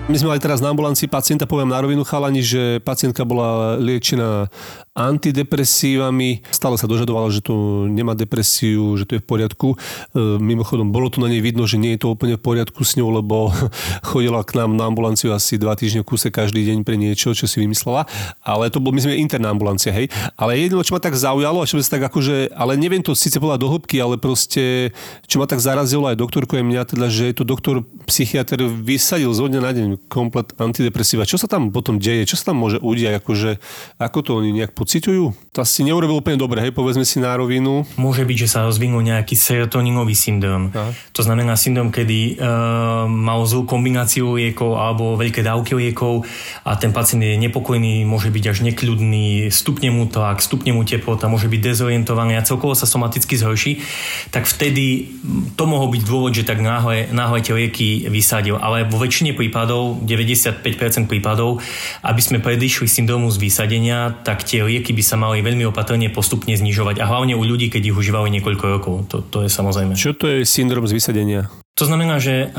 My sme mali teraz na ambulancii pacienta, poviem na rovinu chalani, že pacientka bola liečená antidepresívami, stále sa dožadovala, že tu nemá depresiu, že to je v poriadku. E, Mimochodom, bolo tu na nej vidno, že nie je to úplne v poriadku s ňou, lebo chodila k nám na ambulanciu asi dva týždne kuse každý deň pre niečo, čo si vymyslela. Ale to bol, my sme interná ambulancia, hej. Ale jedno, čo ma tak zaujalo, a čo sa tak akože, ale neviem to síce povedať do hĺbky, ale proste, čo ma tak zarazilo aj doktorku aj mňa, teda, že je to doktor psychiatr vysadil zo na deň komplet antidepresíva. Čo sa tam potom deje? Čo sa tam môže udiať? Akože, ako to oni nejak pociťujú? To asi neurobil úplne dobre, hej, povedzme si na rovinu. Môže byť, že sa rozvinul nejaký serotoninový syndrom. Aha. To znamená syndrom, kedy uh, mal zlú kombináciu liekov alebo veľké dávky liekov a ten pacient je nepokojný, môže byť až nekľudný, stupne mu tlak, stupne mu teplota, môže byť dezorientovaný a celkovo sa somaticky zhorší, tak vtedy to mohol byť dôvod, že tak náhle, náhle tie lieky vysadil. Ale vo väčšine prípadov, 95% prípadov, aby sme predišli syndromu z vysadenia, tak tie lieky by sa mali veľmi opatrne postupne znižovať. A hlavne u ľudí, keď ich užívali niekoľko rokov. To, to je samozrejme. Čo to je syndrom z vysadenia? To znamená, že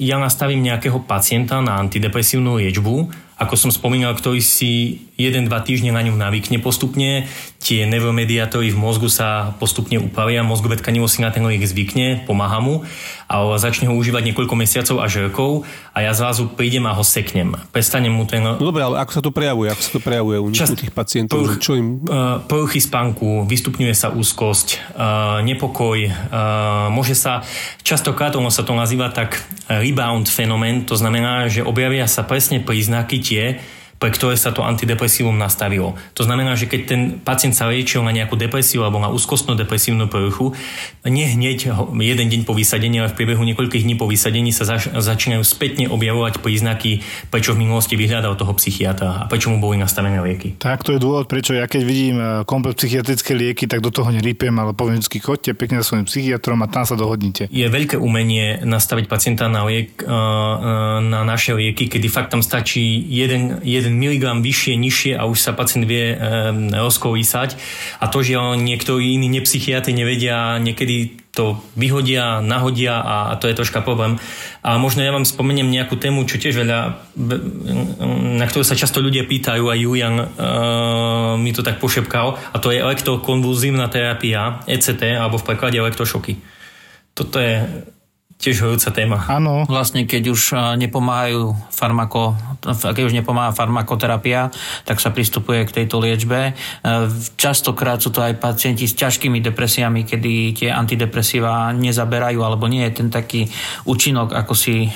ja nastavím nejakého pacienta na antidepresívnu liečbu, ako som spomínal, ktorý si 1-2 týždne na ňu navykne postupne, tie neuromediátory v mozgu sa postupne upravia, mozgové tkanivo si na ten liek zvykne, pomáha mu a začne ho užívať niekoľko mesiacov až rokov a ja zrazu prídem a ho seknem. Prestanem mu ten... No dobre, ale ako sa to prejavuje? Ako sa to prejavuje u, Čas, u tých pacientov? Poruch, čo im... Uh, poruchy spánku, vystupňuje sa úzkosť, uh, nepokoj, uh, môže sa, častokrát ono sa to nazýva tak rebound fenomén, to znamená, že objavia sa presne príznaky tie, pre ktoré sa to antidepresívum nastavilo. To znamená, že keď ten pacient sa liečil na nejakú depresiu alebo na úzkostnú depresívnu poruchu, nie hneď jeden deň po vysadení, ale v priebehu niekoľkých dní po vysadení sa zač- začínajú spätne objavovať príznaky, prečo v minulosti vyhľadal toho psychiatra a prečo mu boli nastavené lieky. Tak to je dôvod, prečo ja keď vidím e, komplet psychiatrické lieky, tak do toho nerýpem, ale poviem vždy, chodte pekne za svojím psychiatrom a tam sa dohodnite. Je veľké umenie nastaviť pacienta na, liek, e, e, na naše lieky, kedy fakt tam stačí jeden, jeden mg vyššie, nižšie a už sa pacient vie um, rozkolísať. A to, že niektorí iní nepsychiatri nevedia, niekedy to vyhodia, nahodia a, a to je troška problém. A možno ja vám spomeniem nejakú tému, čo tiež veľa, na ktorú sa často ľudia pýtajú a Julian uh, mi to tak pošepkal a to je elektrokonvulzívna terapia, ECT, alebo v preklade elektrošoky. Toto je tiež horúca téma. Áno. Vlastne keď už nepomáhajú farmako, keď už nepomáha farmakoterapia, tak sa pristupuje k tejto liečbe. E, častokrát sú to aj pacienti s ťažkými depresiami, kedy tie antidepresíva nezaberajú, alebo nie je ten taký účinok, ako si e,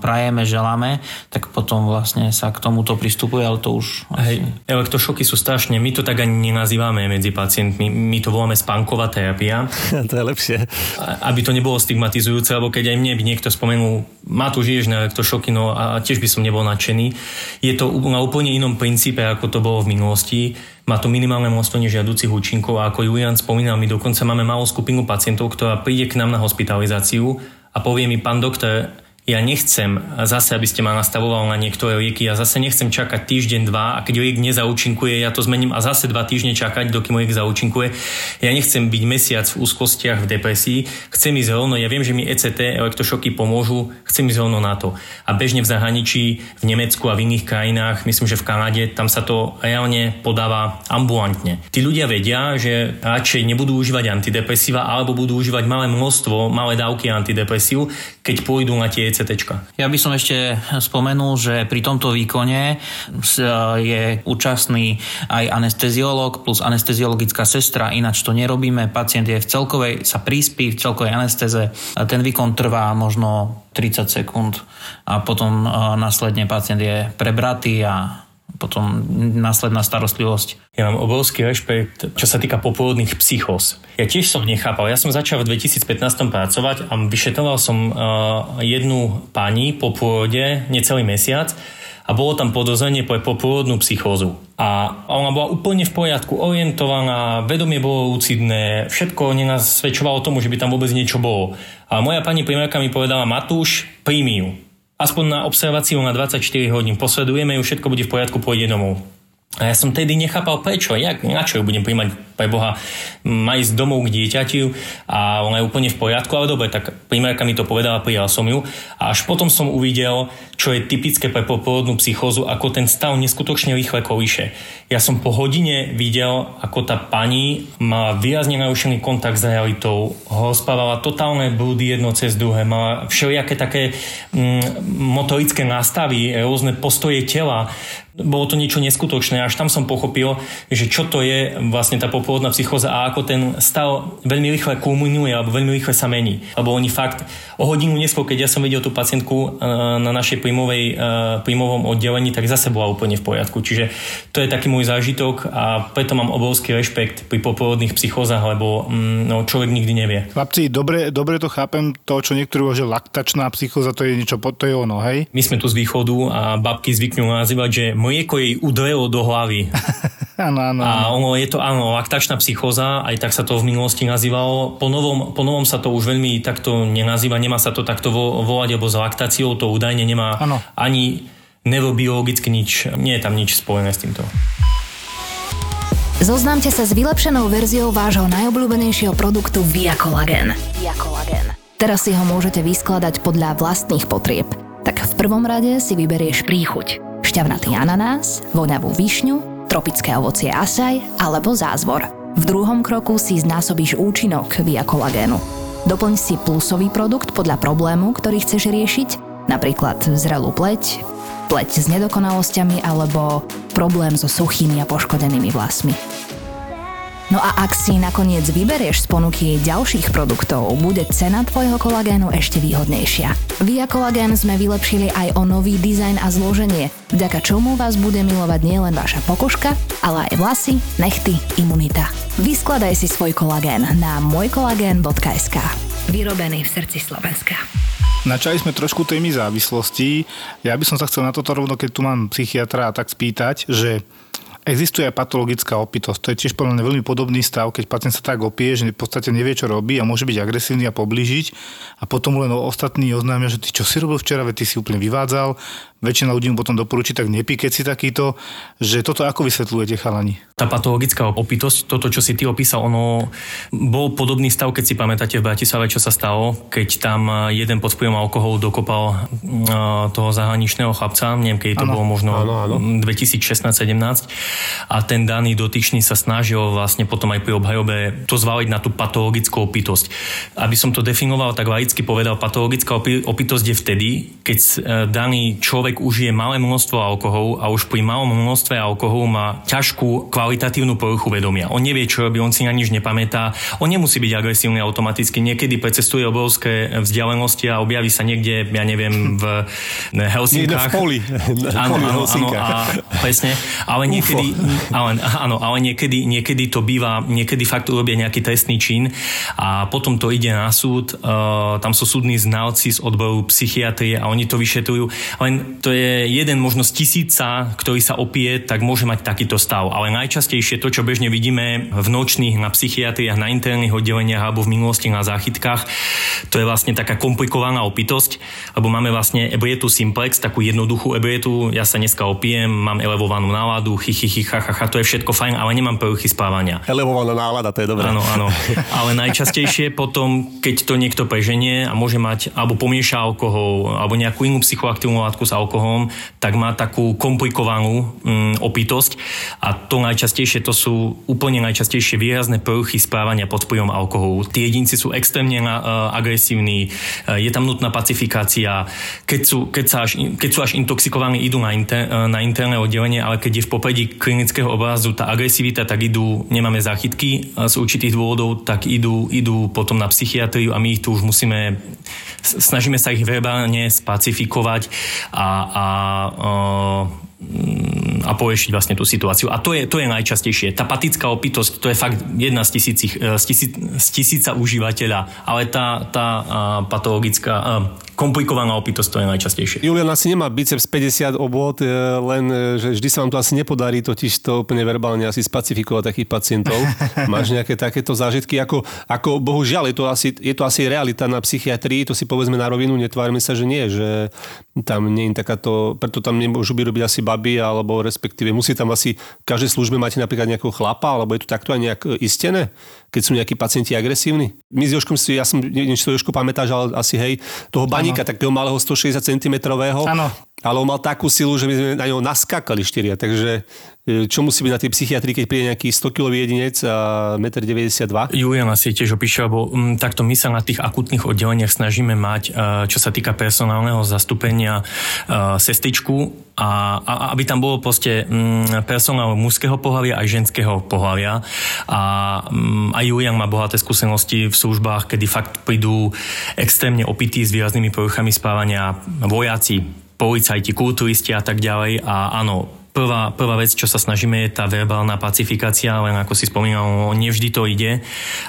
prajeme, želáme, tak potom vlastne sa k tomuto pristupuje, ale to už... Hej, elektrošoky sú strašne, my to tak ani nenazývame medzi pacientmi, my to voláme spánková terapia. to je lepšie. Aby to nebolo stigmatizujúce, lebo keď keď aj mne by niekto spomenul, má tu žiješ na elektrošoky, no a tiež by som nebol nadšený. Je to na úplne inom princípe, ako to bolo v minulosti. Má to minimálne množstvo nežiaducich účinkov a ako Julian spomínal, my dokonca máme malú skupinu pacientov, ktorá príde k nám na hospitalizáciu a povie mi, pán doktor, ja nechcem zase, aby ste ma nastavoval na niektoré lieky, ja zase nechcem čakať týždeň, dva a keď liek nezaučinkuje, ja to zmením a zase dva týždne čakať, dokým liek zaučinkuje. Ja nechcem byť mesiac v úzkostiach, v depresii, chcem ísť rovno, ja viem, že mi ECT, elektrošoky pomôžu, chcem ísť rovno na to. A bežne v zahraničí, v Nemecku a v iných krajinách, myslím, že v Kanade, tam sa to reálne podáva ambulantne. Tí ľudia vedia, že radšej nebudú užívať antidepresíva alebo budú užívať malé množstvo, malé dávky antidepresív, keď pôjdu na tie ECT. Ja by som ešte spomenul, že pri tomto výkone je účastný aj anesteziolog plus anesteziologická sestra, ináč to nerobíme. Pacient je v celkovej, sa príspí v celkovej anestéze. Ten výkon trvá možno 30 sekúnd a potom následne pacient je prebratý a potom následná starostlivosť. Ja mám obrovský rešpekt, čo sa týka popôvodných psychos. Ja tiež som nechápal. Ja som začal v 2015 pracovať a vyšetroval som uh, jednu pani po pôrode necelý mesiac a bolo tam podozrenie pre popôvodnú psychózu. A ona bola úplne v poriadku, orientovaná, vedomie bolo lucidné, všetko nenasvedčovalo tomu, že by tam vôbec niečo bolo. A moja pani primárka mi povedala, Matúš, príjmi ju aspoň na observáciu na 24 hodín. Posledujeme ju, všetko bude v poriadku, pôjde domov. A ja som tedy nechápal prečo, jak, na čo ju budem príjmať pre Boha, má ísť domov k dieťaťu a ona je úplne v poriadku, ale dobre, tak primárka mi to povedala, prijal som ju. A až potom som uvidel, čo je typické pre popôvodnú psychózu, ako ten stav neskutočne rýchle kolíše. Ja som po hodine videl, ako tá pani má výrazne narušený kontakt s realitou, rozpávala totálne blúdy jedno cez druhé, mala všelijaké také mm, motorické nástavy, rôzne postoje tela, bolo to niečo neskutočné. Až tam som pochopil, že čo to je vlastne tá popôvodná psychóza a ako ten stav veľmi rýchle kulminuje alebo veľmi rýchle sa mení. Lebo oni fakt o hodinu neskôr, keď ja som videl tú pacientku e, na našej príjmovej, e, príjmovom oddelení, tak zase bola úplne v poriadku. Čiže to je taký môj zážitok a preto mám obrovský rešpekt pri popôvodných psychózach, lebo mm, no, človek nikdy nevie. Chlapci, dobre, dobre to chápem, to, čo niektorí že laktačná psychóza, to je niečo, to je ono, hej? My sme tu z východu a babky zvyknú nazývať, že mlieko jej udrelo do hlavy. áno, áno. A ono je to, áno, laktačná psychóza, aj tak sa to v minulosti nazývalo. Po novom, po novom sa to už veľmi takto nenazýva, nemá sa to takto vo, volať, lebo s laktáciou to údajne nemá Áno. ani neurobiologicky nič, nie je tam nič spojené s týmto. Zoznámte sa s vylepšenou verziou vášho najobľúbenejšieho produktu Via Collagen. Via Collagen. Teraz si ho môžete vyskladať podľa vlastných potrieb. Tak v prvom rade si vyberieš príchuť. Šťavnatý ananás, voňavú višňu, tropické ovocie asaj alebo zázvor. V druhom kroku si znásobíš účinok Via Collagenu. Doplň si plusový produkt podľa problému, ktorý chceš riešiť, napríklad zrelú pleť, pleť s nedokonalosťami alebo problém so suchými a poškodenými vlasmi. No a ak si nakoniec vyberieš z ponuky ďalších produktov, bude cena tvojho kolagénu ešte výhodnejšia. Via Kolagén sme vylepšili aj o nový dizajn a zloženie, vďaka čomu vás bude milovať nielen vaša pokožka, ale aj vlasy, nechty, imunita. Vyskladaj si svoj kolagén na môjkolagén.sk Vyrobený v srdci Slovenska. Načali sme trošku témy závislosti. Ja by som sa chcel na toto rovno, keď tu mám psychiatra, tak spýtať, že Existuje aj patologická opitosť. To je tiež podľa mňa veľmi podobný stav, keď pacient sa tak opie, že v podstate nevie, čo robí a môže byť agresívny a poblížiť a potom len ostatní oznámia, že ty čo si robil včera, veď ty si úplne vyvádzal. Väčšina ľudí mu potom doporučí, tak nepí, keď si takýto. Že toto ako vysvetľujete chalani? Tá patologická opitosť, toto, čo si ty opísal, ono bol podobný stav, keď si pamätáte v Bratislave, čo sa stalo, keď tam jeden pod vplyvom alkoholu dokopal toho zahraničného chlapca, neviem, keď to Áno. bolo možno Áno, áno. 2016-17 a ten daný dotyčný sa snažil vlastne potom aj pri obhajobe to zvaliť na tú patologickú opitosť. Aby som to definoval, tak laicky povedal, patologická opi- opitosť je vtedy, keď e, daný človek užije malé množstvo alkoholu a už pri malom množstve alkoholu má ťažkú kvalitatívnu poruchu vedomia. On nevie, čo robí, on si na nič nepamätá, on nemusí byť agresívny automaticky, niekedy precestuje obrovské vzdialenosti a objaví sa niekde, ja neviem, v Helsinkách. Niekde v poli. Áno, áno, áno, a presne, ale niekedy, ale, áno, ale niekedy, niekedy to býva, niekedy fakt urobia nejaký trestný čin a potom to ide na súd, uh, tam sú súdni znalci z odboru psychiatrie a oni to vyšetrujú. Len to je jeden možno z tisíca, ktorý sa opije, tak môže mať takýto stav. Ale najčastejšie to, čo bežne vidíme v nočných na psychiatriách, na interných oddeleniach alebo v minulosti na záchytkách, to je vlastne taká komplikovaná opitosť, lebo máme vlastne ebrietu simplex, takú jednoduchú ebrietu, ja sa dneska opijem, mám elevovanú náladu, chy, chy, chy, cha, cha, cha, to je všetko fajn, ale nemám poruchy spávania. Elevovaná nálada, to je dobré. Áno, áno. Ale najčastejšie potom, keď to niekto preženie a môže mať, alebo pomieša alkohol, alebo nejakú inú psychoaktívnu látku s alkoholom, tak má takú komplikovanú mm, opitosť a to najčastejšie, to sú úplne najčastejšie výrazné poruchy správania pod vplyvom alkoholu. Tí jedinci sú extrémne uh, agresívni, uh, je tam nutná pacifikácia, keď sú, keď, sa až, keď sú až intoxikovaní, idú na, inter, uh, na interné oddelenie, ale keď je v popredí klinického obrazu tá agresivita, tak idú, nemáme záchytky z určitých dôvodov, tak idú, idú potom na psychiatriu a my ich tu už musíme, snažíme sa ich verbálne spacifikovať a, a mm, a poriešiť vlastne tú situáciu. A to je, to je najčastejšie. Tá patická opitosť, to je fakt jedna z, tisícich, e, z, tisíc, z tisíca užívateľa, ale tá, tá a, patologická, a, komplikovaná opitosť, to je najčastejšie. Julian asi nemá biceps 50 obvod, e, len e, že vždy sa vám to asi nepodarí totiž to úplne verbálne asi spacifikovať takých pacientov. Máš nejaké takéto zážitky? Ako, ako bohužiaľ, je to, asi, je to asi realita na psychiatrii, to si povedzme na rovinu, netvárme sa, že nie, že tam nie je takáto, preto tam nemôžu by robiť asi baby, alebo respektíve musí tam asi v každej službe máte napríklad nejakého chlapa, alebo je to takto aj nejak e, istené, keď sú nejakí pacienti agresívni. My s Joškom si, ja som, neviem, či to Joško pamätáš, ale asi hej, toho baníka, takého malého 160 cm. Áno. Ale on mal takú silu, že my sme na ňo naskákali štyria, takže e, čo musí byť na tej psychiatrii, keď príde nejaký 100 kg jedinec a 1,92 m? Julian asi tiež opíše, lebo m, takto my sa na tých akutných oddeleniach snažíme mať, e, čo sa týka personálneho zastúpenia, e, sestričku a, a aby tam bolo proste m, personál mužského pohľavia aj ženského pohľavia. A m, aj Julian má bohaté skúsenosti v službách, kedy fakt prídu extrémne opití s výraznými poruchami spávania vojaci, policajti, kulturisti a tak ďalej. A áno, prvá, prvá vec, čo sa snažíme, je tá verbálna pacifikácia, len ako si spomínal, nevždy to ide.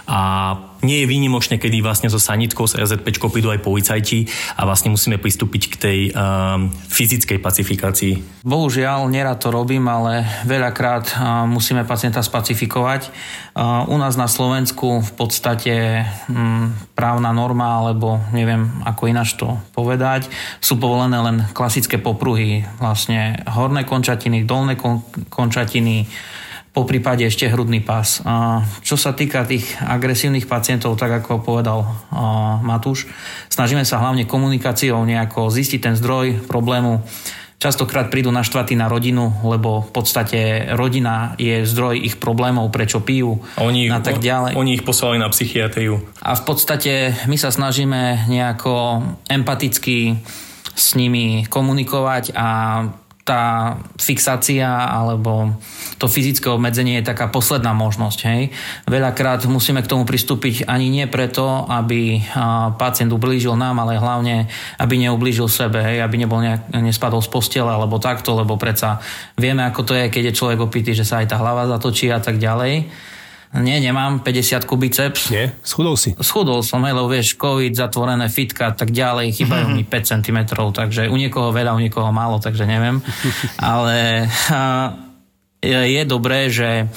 A nie je výnimočné, kedy vlastne so sanitkou, s RZP prídu aj policajti a vlastne musíme pristúpiť k tej um, fyzickej pacifikácii. Bohužiaľ, nerad to robím, ale veľakrát uh, musíme pacienta spacifikovať. Uh, u nás na Slovensku v podstate um, právna norma, alebo neviem ako ináč to povedať, sú povolené len klasické popruhy, vlastne horné končatiny, dolné kon- končatiny, po prípade ešte hrudný pás. Čo sa týka tých agresívnych pacientov, tak ako povedal Matúš, snažíme sa hlavne komunikáciou nejako zistiť ten zdroj problému. Častokrát prídu naštvatí na rodinu, lebo v podstate rodina je zdroj ich problémov, prečo pijú oni, a tak ďalej. Oni ich poslali na psychiatriu. A v podstate my sa snažíme nejako empaticky s nimi komunikovať a tá fixácia alebo to fyzické obmedzenie je taká posledná možnosť. Hej. Veľakrát musíme k tomu pristúpiť ani nie preto, aby pacient ublížil nám, ale hlavne, aby neublížil sebe, hej, aby nebol nejak, nespadol z postele alebo takto, lebo predsa vieme, ako to je, keď je človek opitý, že sa aj tá hlava zatočí a tak ďalej. Nie, nemám 50 biceps. Nie, schudol si. Schudol som, lebo vieš, COVID, zatvorené fitka, tak ďalej, chýbajú mi 5 cm, takže u niekoho veľa, u niekoho málo, takže neviem. Ale je dobré, že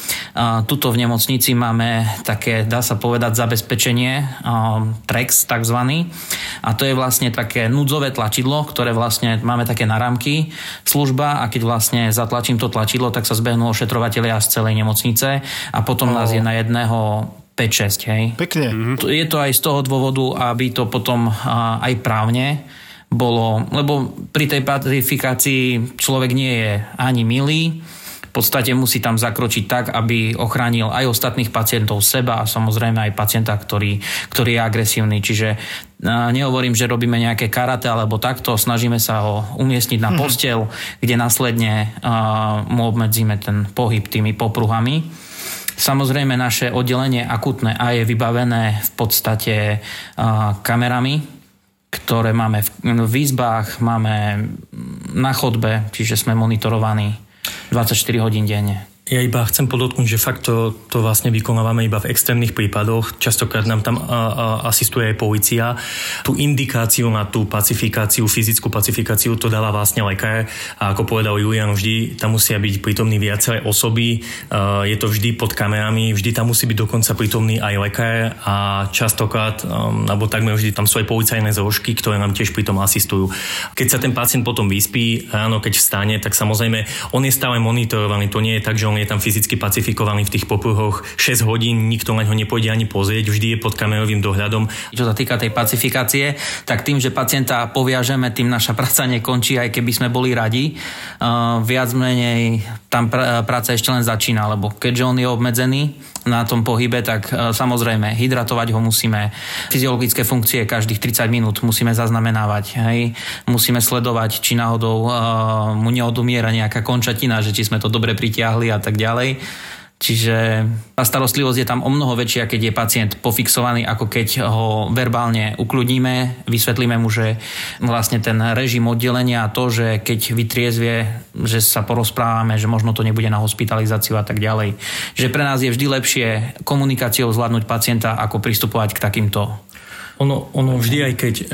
tuto v nemocnici máme také, dá sa povedať, zabezpečenie TREX takzvaný. A to je vlastne také núdzové tlačidlo, ktoré vlastne máme také narámky služba a keď vlastne zatlačím to tlačidlo, tak sa zbehnú ošetrovateľia z celej nemocnice a potom oh. nás je na jedného 5-6, hej. Pekne. Je to aj z toho dôvodu, aby to potom aj právne bolo, lebo pri tej pacifikácii človek nie je ani milý, podstate musí tam zakročiť tak, aby ochránil aj ostatných pacientov, seba a samozrejme aj pacienta, ktorý, ktorý je agresívny. Čiže nehovorím, že robíme nejaké karate alebo takto, snažíme sa ho umiestniť na mhm. postel, kde následne mu obmedzíme ten pohyb tými popruhami. Samozrejme naše oddelenie akutné a je vybavené v podstate kamerami, ktoré máme v, v izbách, máme na chodbe, čiže sme monitorovaní 24 hodín denne. Ja iba chcem podotknúť, že fakt to, to vlastne vykonávame iba v extrémnych prípadoch. Častokrát nám tam a, a, asistuje aj policia. Tú indikáciu na tú pacifikáciu, fyzickú pacifikáciu, to dáva vlastne lekár. A ako povedal Julian, vždy tam musia byť prítomní viaceré osoby. A, je to vždy pod kamerami, vždy tam musí byť dokonca prítomný aj lekár a častokrát, um, alebo takmer vždy tam sú aj policajné zložky, ktoré nám tiež pri asistujú. Keď sa ten pacient potom vyspí, ráno keď vstane, tak samozrejme on je stále monitorovaný. To nie je tak, že on on je tam fyzicky pacifikovaný v tých popruhoch 6 hodín, nikto na ňo nepôjde ani pozrieť, vždy je pod kamerovým dohľadom. Čo sa týka tej pacifikácie, tak tým, že pacienta poviažeme, tým naša práca nekončí, aj keby sme boli radi. Uh, viac menej tam pr- práca ešte len začína, lebo keďže on je obmedzený, na tom pohybe, tak uh, samozrejme hydratovať ho musíme, fyziologické funkcie každých 30 minút musíme zaznamenávať, hej? musíme sledovať, či náhodou uh, mu neodumiera nejaká končatina, že či sme to dobre pritiahli a tak ďalej. Čiže tá starostlivosť je tam o mnoho väčšia, keď je pacient pofixovaný, ako keď ho verbálne ukľudníme, vysvetlíme mu, že vlastne ten režim oddelenia a to, že keď vytriezvie, že sa porozprávame, že možno to nebude na hospitalizáciu a tak ďalej. Že pre nás je vždy lepšie komunikáciou zvládnuť pacienta, ako pristupovať k takýmto ono, ono vždy aj keď e,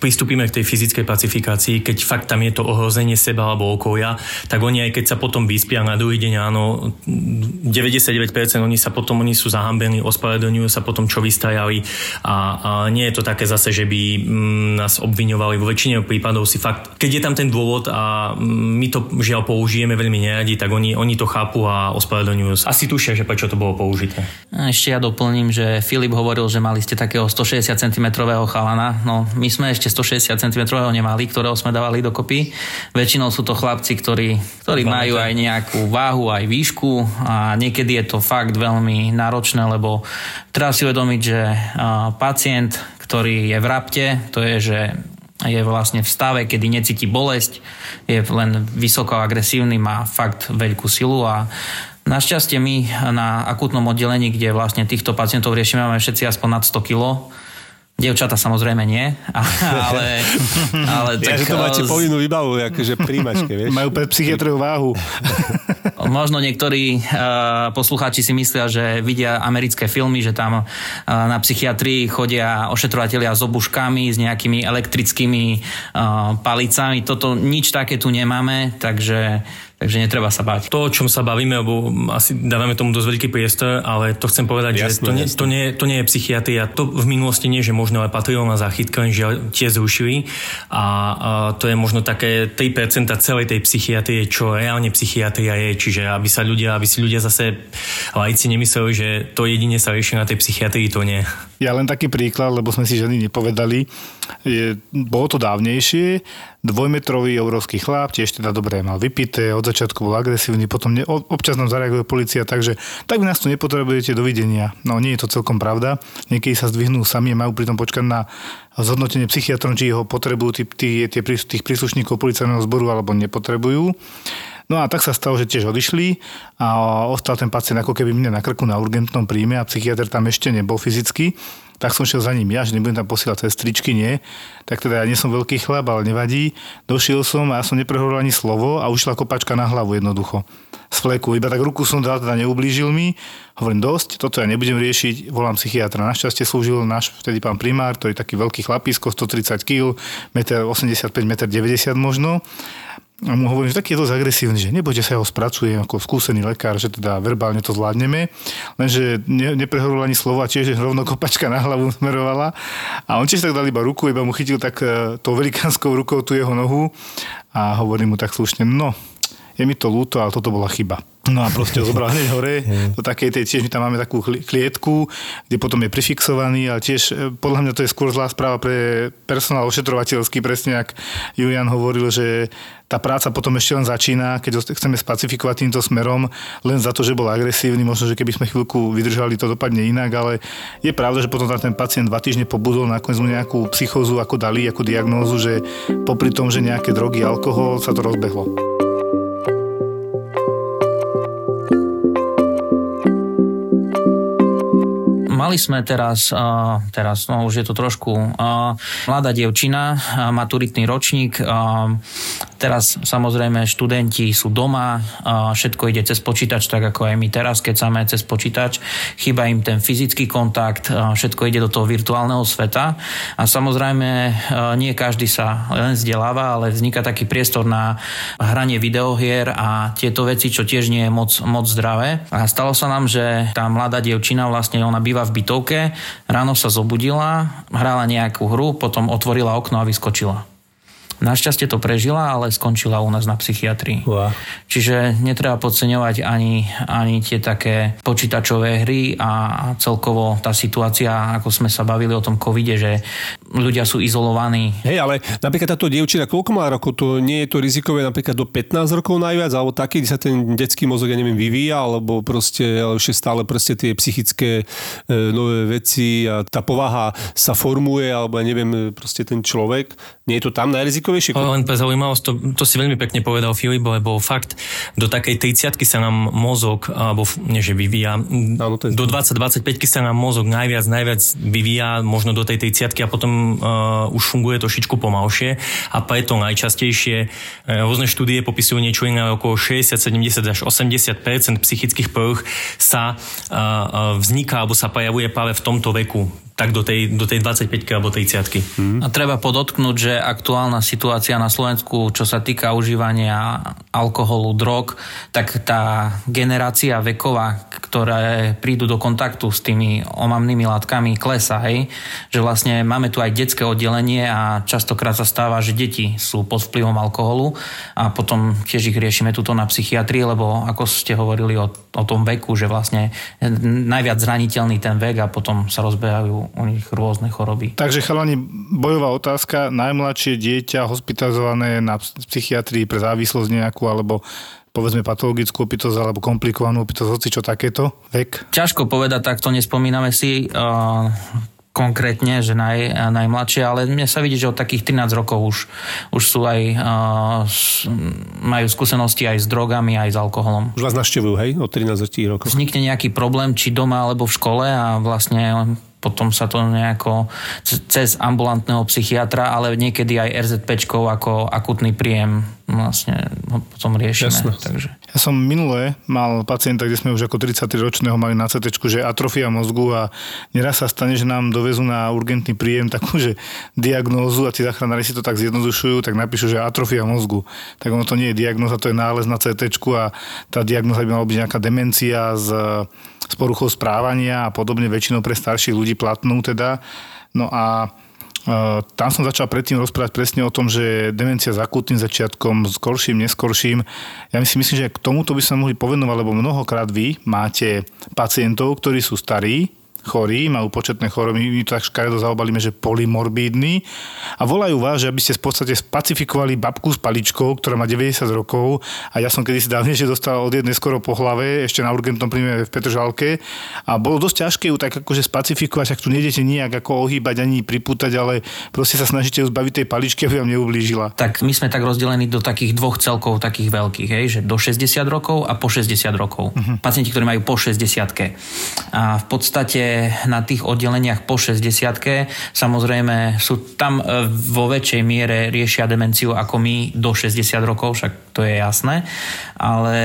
pristúpime k tej fyzickej pacifikácii, keď fakt tam je to ohrozenie seba alebo okolia, tak oni aj keď sa potom vyspia na druhý deň, áno, 99% oni sa potom, oni sú zahambení, ospravedlňujú sa potom, čo vystajali a, a nie je to také zase, že by m, mm, nás obviňovali. Vo väčšine prípadov si fakt, keď je tam ten dôvod a mm, my to žiaľ použijeme veľmi neradi, tak oni, oni to chápu a ospravedlňujú sa. Asi tušia, že prečo to bolo použité. Ešte ja doplním, že Filip hovoril, že mali ste takého 160 cm cm chalana. No, my sme ešte 160 cm nemali, ktorého sme dávali dokopy. Väčšinou sú to chlapci, ktorí, ktorí majú aj nejakú váhu, aj výšku a niekedy je to fakt veľmi náročné, lebo treba si uvedomiť, že pacient, ktorý je v rapte, to je, že je vlastne v stave, kedy necíti bolesť, je len vysoko agresívny, má fakt veľkú silu a Našťastie my na akutnom oddelení, kde vlastne týchto pacientov riešime, máme všetci aspoň nad 100 kg, Dievčata samozrejme nie, ale... ale ja, tak, že to máte povinnú výbavu, akože príjmačke, vieš. Majú pre psychiatrov váhu. Možno niektorí uh, poslucháči si myslia, že vidia americké filmy, že tam uh, na psychiatrii chodia ošetrovateľia s obuškami, s nejakými elektrickými uh, palicami. Toto nič také tu nemáme, takže Takže netreba sa báť. To, o čom sa bavíme, lebo asi dávame tomu dosť veľký priestor, ale to chcem povedať, jasne, že to nie, to, nie, to nie je psychiatria. To v minulosti nie, že možno ale patrilo na záchytka, že tie zrušili a, a to je možno také 3% celej tej psychiatrie, čo reálne psychiatria je, čiže aby sa ľudia, aby si ľudia zase lajci nemysleli, že to jedine sa rieši na tej psychiatrii, to nie. Ja len taký príklad, lebo sme si ženy nepovedali. Je, bolo to dávnejšie, dvojmetrový európsky chlap, tiež teda dobre mal vypité, od začiatku bol agresívny, potom ne, občas nám zareaguje policia, takže tak vy nás tu nepotrebujete, dovidenia. No nie je to celkom pravda. Niekedy sa zdvihnú sami a majú pritom počkať na zhodnotenie psychiatrom, či ho potrebujú tí, tí, tí, tých príslušníkov policajného zboru alebo nepotrebujú. No a tak sa stalo, že tiež odišli a ostal ten pacient ako keby mne na krku na urgentnom príjme a psychiatr tam ešte nebol fyzicky. Tak som šiel za ním ja, že nebudem tam posielať sestričky, nie. Tak teda ja nie som veľký chlap, ale nevadí. Došiel som a ja som neprehovoril ani slovo a ušla kopačka na hlavu jednoducho. Z fleku. Iba tak ruku som dal, teda neublížil mi. Hovorím, dosť, toto ja nebudem riešiť, volám psychiatra. Našťastie slúžil náš vtedy pán primár, ktorý je taký veľký chlapisko, 130 kg, 1,85 m, 1,90 m možno. A mu hovorím, že taký je dosť agresívny, že nebojte sa, ho spracuje ako skúsený lekár, že teda verbálne to zvládneme. Lenže ne, neprehovoril ani slova, tiež rovno kopačka na hlavu smerovala. A on tiež tak dal iba ruku, iba mu chytil tak e, tou velikánskou rukou tú jeho nohu a hovorí mu tak slušne, no, je mi to ľúto, ale toto bola chyba. No a proste ho zobral hneď hore do takej tej, tiež my tam máme takú klietku, kde potom je prifixovaný, ale tiež e, podľa mňa to je skôr zlá správa pre personál ošetrovateľský, presne ak Julian hovoril, že tá práca potom ešte len začína, keď ho chceme spacifikovať týmto smerom, len za to, že bol agresívny, možno, že keby sme chvíľku vydržali, to dopadne inak, ale je pravda, že potom tam ten pacient dva týždne pobudol, nakoniec mu nejakú psychózu ako dali, ako diagnózu, že popri tom, že nejaké drogy, alkohol, sa to rozbehlo. Mali sme teraz, teraz no už je to trošku mladá dievčina, maturitný ročník, teraz samozrejme študenti sú doma, všetko ide cez počítač, tak ako aj my teraz, keď máme cez počítač, chýba im ten fyzický kontakt, všetko ide do toho virtuálneho sveta a samozrejme nie každý sa len vzdeláva, ale vzniká taký priestor na hranie videohier a tieto veci, čo tiež nie je moc, moc zdravé. A stalo sa nám, že tá mladá dievčina vlastne ona býva v bytovke, ráno sa zobudila, hrala nejakú hru, potom otvorila okno a vyskočila. Našťastie to prežila, ale skončila u nás na psychiatrii. Wow. Čiže netreba podceňovať ani, ani tie také počítačové hry a celkovo tá situácia, ako sme sa bavili o tom covide, že ľudia sú izolovaní. Hej, ale napríklad táto dievčina, koľko má rokov, to nie je to rizikové napríklad do 15 rokov najviac, alebo taký, kde sa ten detský mozog, ja neviem, vyvíja, alebo proste ešte stále proste tie psychické e, nové veci a tá povaha sa formuje, alebo ja neviem, proste ten človek. Nie je to tam najrizikovejšie? rizikovejšie? Len pre zaujímavosť, to, to si veľmi pekne povedal Filip, lebo fakt do takej 30 sa nám mozog, alebo nie že vyvíja, Áno, do 20-25 sa nám mozog najviac, najviac vyvíja, možno do tej 30 a potom uh, už funguje trošičku pomalšie a preto najčastejšie. Uh, rôzne štúdie popisujú niečo iné, okolo 60, 70 až 80% psychických poruch sa uh, vzniká alebo sa prejavuje práve v tomto veku tak do tej, do tej 25 alebo 30 hmm. A treba podotknúť, že aktuálna situácia na Slovensku, čo sa týka užívania alkoholu, drog, tak tá generácia veková, ktoré prídu do kontaktu s tými omamnými látkami, klesa, hej? Že vlastne máme tu aj detské oddelenie a častokrát sa stáva, že deti sú pod vplyvom alkoholu a potom tiež ich riešime tuto na psychiatrii, lebo ako ste hovorili o, o tom veku, že vlastne najviac zraniteľný ten vek a potom sa rozbehajú u nich rôzne choroby. Takže chalani, bojová otázka, najmladšie dieťa hospitalizované na psychiatrii pre závislosť nejakú, alebo povedzme patologickú opitosť alebo komplikovanú opitosť, hoci čo takéto, vek? Ťažko povedať, takto nespomíname si uh, konkrétne, že naj, najmladšie, ale mne sa vidí, že od takých 13 rokov už, už sú aj, uh, majú skúsenosti aj s drogami, aj s alkoholom. Už vás naštevujú, hej, od 13 rokov? Vznikne nejaký problém, či doma alebo v škole a vlastne potom sa to nejako cez ambulantného psychiatra, ale niekedy aj RZPčkou ako akutný príjem vlastne potom riešime. Jasne. Takže. Ja som minule mal pacienta, kde sme už ako 33-ročného mali na CT, že atrofia mozgu a neraz sa stane, že nám dovezú na urgentný príjem takú, že diagnózu a tí záchranári si to tak zjednodušujú, tak napíšu, že atrofia mozgu. Tak ono to nie je diagnóza, to je nález na CT a tá diagnóza by mala byť nejaká demencia z s poruchou správania a podobne, väčšinou pre starších ľudí platnú teda. No a tam som začal predtým rozprávať presne o tom, že demencia s akutným začiatkom, skorším, neskorším. Ja si myslím, že k tomuto by sa mohli povenovať, lebo mnohokrát vy máte pacientov, ktorí sú starí, chorí, majú početné choroby, my to tak škaredo zaobalíme, že polymorbídny a volajú vás, že aby ste v podstate spacifikovali babku s paličkou, ktorá má 90 rokov a ja som kedysi dávnejšie dostal od jednej skoro po hlave, ešte na urgentnom príjme v Petržalke a bolo dosť ťažké ju tak akože spacifikovať, ak tu nejdete nijak ako ohýbať ani pripútať, ale proste sa snažíte ju zbaviť tej paličky, aby vám neublížila. Tak my sme tak rozdelení do takých dvoch celkov, takých veľkých, hej, že do 60 rokov a po 60 rokov. Uh-huh. Pacienti, ktorí majú po 60 A v podstate na tých oddeleniach po 60 samozrejme sú tam e, vo väčšej miere riešia demenciu ako my do 60 rokov, však to je jasné, ale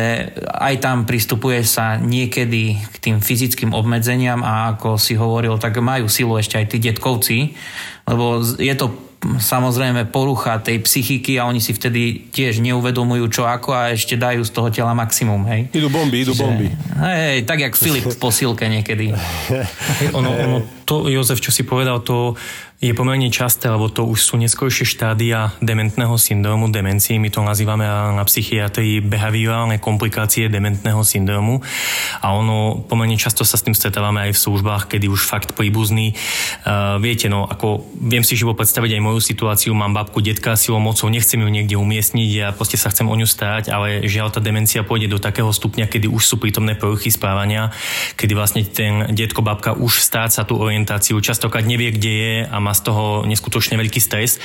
aj tam pristupuje sa niekedy k tým fyzickým obmedzeniam a ako si hovoril, tak majú silu ešte aj tí detkovci, lebo je to samozrejme porucha tej psychiky a oni si vtedy tiež neuvedomujú čo ako a ešte dajú z toho tela maximum, hej. Idú bomby, idú bomby. Hej, tak jak Filip v posilke niekedy. ono, ono, to, Jozef, čo si povedal, to je pomerne časté, lebo to už sú neskôršie štádia dementného syndromu, demencii, my to nazývame na psychiatrii behaviorálne komplikácie dementného syndromu a ono pomerne často sa s tým stretávame aj v službách, kedy už fakt príbuzný. Uh, viete, no, ako viem si živo predstaviť aj moju situáciu, mám babku, detka silou mocou, nechcem ju niekde umiestniť, ja proste sa chcem o ňu starať, ale žiaľ tá demencia pôjde do takého stupňa, kedy už sú prítomné poruchy správania, kedy vlastne ten detko, babka už stráca tú orientáciu, častokrát nevie, kde je a má z toho neskutočne veľký stres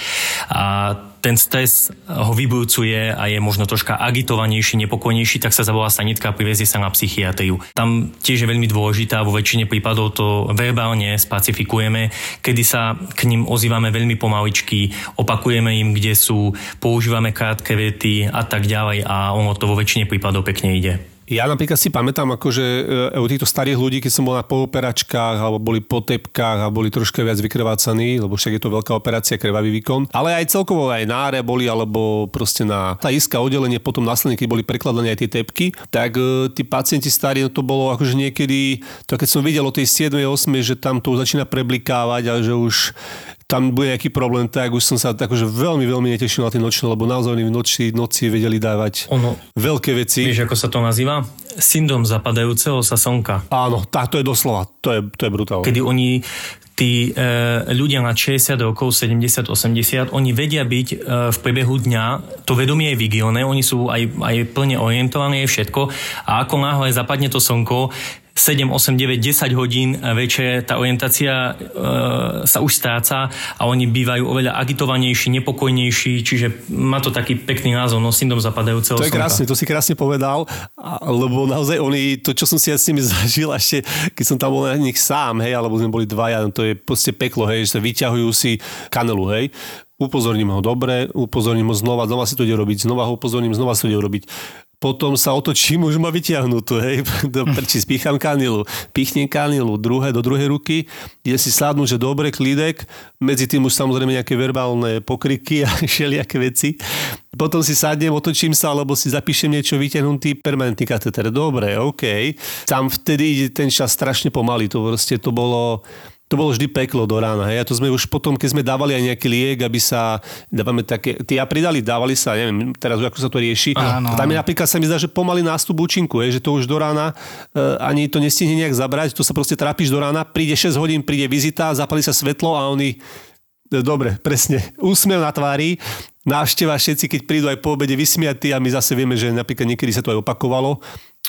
a ten stres ho vyburcuje a je možno troška agitovanejší, nepokojnejší, tak sa zavolá sanitka a privezie sa na psychiatriu. Tam tiež je veľmi dôležitá, vo väčšine prípadov to verbálne spacifikujeme, kedy sa k ním ozývame veľmi pomaličky, opakujeme im, kde sú, používame krátke vety a tak ďalej a ono to vo väčšine prípadov pekne ide. Ja napríklad si pamätám, akože e, u týchto starých ľudí, keď som bol na pooperačkách alebo boli po tepkách a boli troška viac vykrvácaní, lebo však je to veľká operácia, krvavý výkon. Ale aj celkovo aj náre boli, alebo proste na tá iská oddelenie potom následne, keď boli prekladané aj tie tepky, tak e, tí pacienti starí, no to bolo akože niekedy, to keď som videl o tej 7. 8. že tam to začína preblikávať a že už tam bude nejaký problém, tak už som sa akože veľmi, veľmi netešil na tie nočné, lebo naozaj v noci, noci vedeli dávať ono, veľké veci. Vieš, ako sa to nazýva? Syndrom zapadajúceho sa slnka. Áno, tá, to je doslova, to je, to je brutálne. Kedy oni tí e, ľudia na 60 rokov, 70, 80, oni vedia byť e, v priebehu dňa, to vedomie je vigilné, oni sú aj, aj plne orientovaní, je všetko a ako náhle zapadne to slnko, 7, 8, 9, 10 hodín večer. Tá orientácia e, sa už stráca a oni bývajú oveľa agitovanejší, nepokojnejší, čiže má to taký pekný názov, no syndrom zapadajúceho To je slnka. krásne, to si krásne povedal, lebo naozaj oni, to čo som si ja s nimi zažil, ešte keď som tam bol na nich sám, hej, alebo sme boli dvaja, no to je proste peklo, hej, že sa vyťahujú si kanelu, hej, upozorním ho dobre, upozorním ho znova, znova si to ide robiť, znova ho upozorním, znova si to ide robiť potom sa otočím, už má vytiahnutú, hej, do prči spícham kanilu, pichnem kanilu, druhé do druhej ruky, ide si sadnúť, že dobre, klídek, medzi tým už samozrejme nejaké verbálne pokriky a všelijaké veci. Potom si sadnem, otočím sa, alebo si zapíšem niečo vytiahnutý permanentný kateter. Dobre, OK. Tam vtedy ide ten čas strašne pomaly, to proste to bolo to bolo vždy peklo do rána. Hej. A to sme už potom, keď sme dávali aj nejaký liek, aby sa, dávame také, tie pridali, dávali sa, neviem, teraz ako sa to rieši. Áno. Tam je napríklad sa mi zdá, že pomaly nástup účinku, hej, že to už do rána e, ani to nestihne nejak zabrať, to sa proste trápiš do rána, príde 6 hodín, príde vizita, zapali sa svetlo a oni e, Dobre, presne. Úsmev na tvári, návšteva všetci, keď prídu aj po obede vysmiatí a my zase vieme, že napríklad niekedy sa to aj opakovalo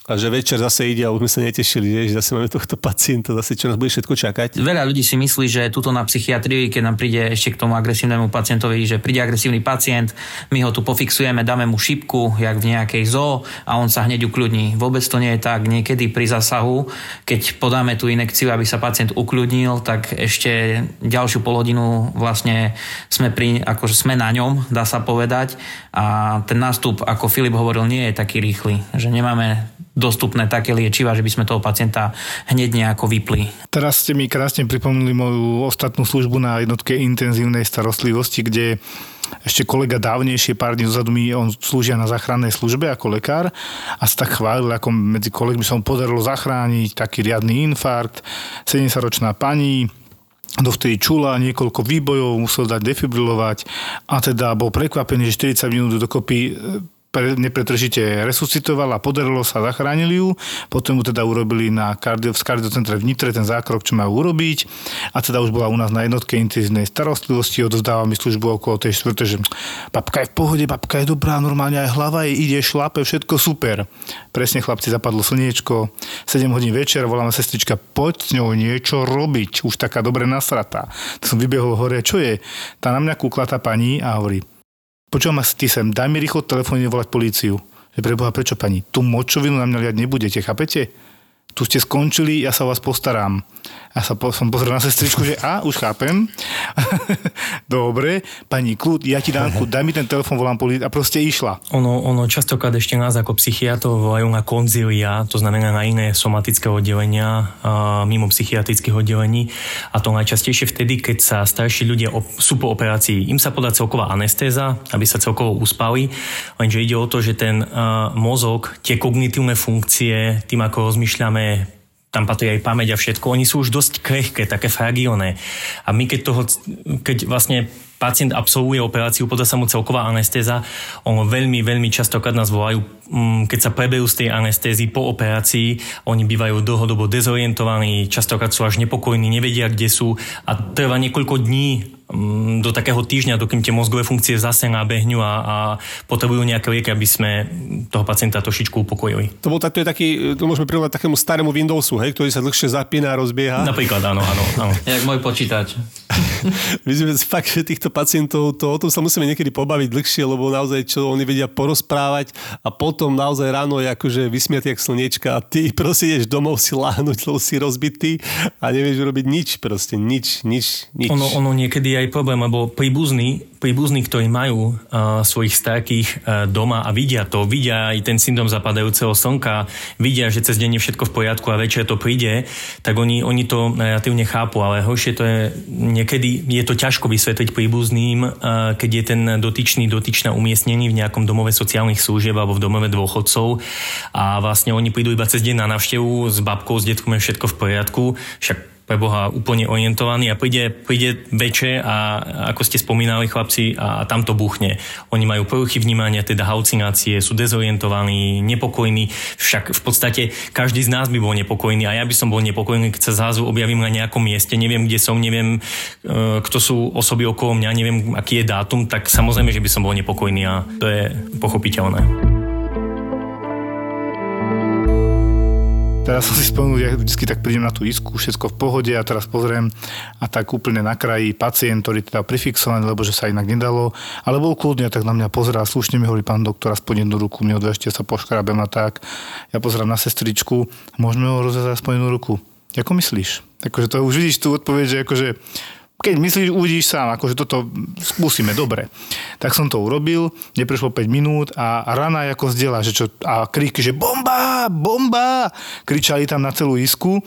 a že večer zase ide a už sme sa netešili, že zase máme tohto pacienta, zase čo nás bude všetko čakať. Veľa ľudí si myslí, že tuto na psychiatrii, keď nám príde ešte k tomu agresívnemu pacientovi, že príde agresívny pacient, my ho tu pofixujeme, dáme mu šipku, jak v nejakej zoo a on sa hneď ukľudní. Vôbec to nie je tak. Niekedy pri zásahu, keď podáme tú inekciu, aby sa pacient ukľudnil, tak ešte ďalšiu polhodinu vlastne sme, pri, akože sme na ňom, dá sa povedať. A ten nástup, ako Filip hovoril, nie je taký rýchly. Že nemáme dostupné také liečiva, že by sme toho pacienta hneď nejako vypli. Teraz ste mi krásne pripomnuli moju ostatnú službu na jednotke intenzívnej starostlivosti, kde ešte kolega dávnejšie, pár dní dozadu mi, on slúžia na záchrannej službe ako lekár a sa tak chválil, ako medzi kolegmi sa mu podarilo zachrániť taký riadny infarkt, 70-ročná pani, dovtedy čula niekoľko výbojov, musel dať defibrilovať a teda bol prekvapený, že 40 minút dokopy pre, nepretržite resuscitovala, podarilo sa, zachránili ju, potom ju teda urobili na kardio, v kardiocentre v Nitre, ten zákrok, čo majú urobiť a teda už bola u nás na jednotke intenzívnej starostlivosti, odozdáva mi službu okolo tej štvrte, že babka je v pohode, babka je dobrá, normálne aj hlava je, ide, šlape, všetko super. Presne chlapci, zapadlo slniečko, 7 hodín večer, voláme sestrička, poď s ňou niečo robiť, už taká dobre nasratá. Tak som vybehol hore, čo je? Tá na mňa kúkla tá pani a hovorí, počúvam ma ty sem, daj mi rýchlo telefónne volať políciu. Že preboha, prečo pani? Tu močovinu na mňa liať nebudete, chápete? Tu ste skončili, ja sa o vás postaram. A sa po, som pozrel na sestričku, že a, už chápem. Dobre, pani kľud, ja ti dám daj mi ten telefon, volám políciu a proste išla. Ono, ono častokrát ešte nás ako psychiatrov volajú na konzília, to znamená na iné somatické oddelenia a mimo psychiatrických oddelení. A to najčastejšie vtedy, keď sa starší ľudia op- sú po operácii. Im sa podá celková anestéza, aby sa celkovo uspali. Lenže ide o to, že ten uh, mozog, tie kognitívne funkcie, tým ako rozmýšľame, tam patrí aj pamäť a všetko, oni sú už dosť krehké, také fragilné. A my keď toho, keď vlastne pacient absolvuje operáciu, podá sa mu celková anestéza, on veľmi, veľmi častokrát nás volajú, mm, keď sa preberú z tej anestézy po operácii, oni bývajú dlhodobo dezorientovaní, častokrát sú až nepokojní, nevedia, kde sú a trvá niekoľko dní do takého týždňa, dokým tie mozgové funkcie zase nabehnú a, a potrebujú nejaké lieky, aby sme toho pacienta trošičku upokojili. To, bol, tak- to je taký, to môžeme prirovnať takému starému Windowsu, hej, ktorý sa dlhšie zapína a rozbieha. Napríklad, áno, áno, áno. Jak môj počítač. My sme fakt, že týchto pacientov, to, o tom sa musíme niekedy pobaviť dlhšie, lebo naozaj, čo oni vedia porozprávať a potom naozaj ráno je akože vysmiatý jak slniečka a ty proste ideš domov si láhnuť, lebo si rozbitý a nevieš urobiť nič, proste nič, nič, nič. Ono, ono niekedy je aj problém, lebo príbuzní, príbuzní ktorí majú uh, svojich starkých uh, doma a vidia to, vidia aj ten syndrom zapadajúceho slnka, vidia, že cez deň je všetko v poriadku a večer to príde, tak oni, oni to relatívne chápu, ale horšie to je, niekedy je to ťažko vysvetliť príbuzným, uh, keď je ten dotyčný, dotyčná umiestnený v nejakom domove sociálnych služieb alebo v domove dôchodcov a vlastne oni prídu iba cez deň na návštevu s babkou, s detkom je všetko v poriadku, však pre Boha úplne orientovaný a príde, príde večer a ako ste spomínali chlapci a, a tam to buchne. Oni majú poruchy vnímania, teda halucinácie, sú dezorientovaní, nepokojní, však v podstate každý z nás by bol nepokojný a ja by som bol nepokojný, keď sa zrazu objavím na nejakom mieste, neviem kde som, neviem e, kto sú osoby okolo mňa, neviem aký je dátum, tak samozrejme, že by som bol nepokojný a to je pochopiteľné. Teraz som si spomenul, ja vždy tak prídem na tú isku, všetko v pohode a teraz pozriem a tak úplne na kraji pacient, ktorý teda prifixovaný, lebo že sa inak nedalo, ale bol kľudne tak na mňa pozerá, slušne mi hovorí pán doktor, aspoň jednu ruku, mne odvežte sa poškrabem a tak. Ja pozerám na sestričku, môžeme ho rozvezať aspoň jednu ruku. Ako myslíš? Akože to už vidíš tú odpoveď, že akože keď myslíš, uvidíš sám, akože toto skúsime, dobre. Tak som to urobil, neprešlo 5 minút a rana ako zdieľa, že čo, a kríky, že bomba, bomba, kričali tam na celú isku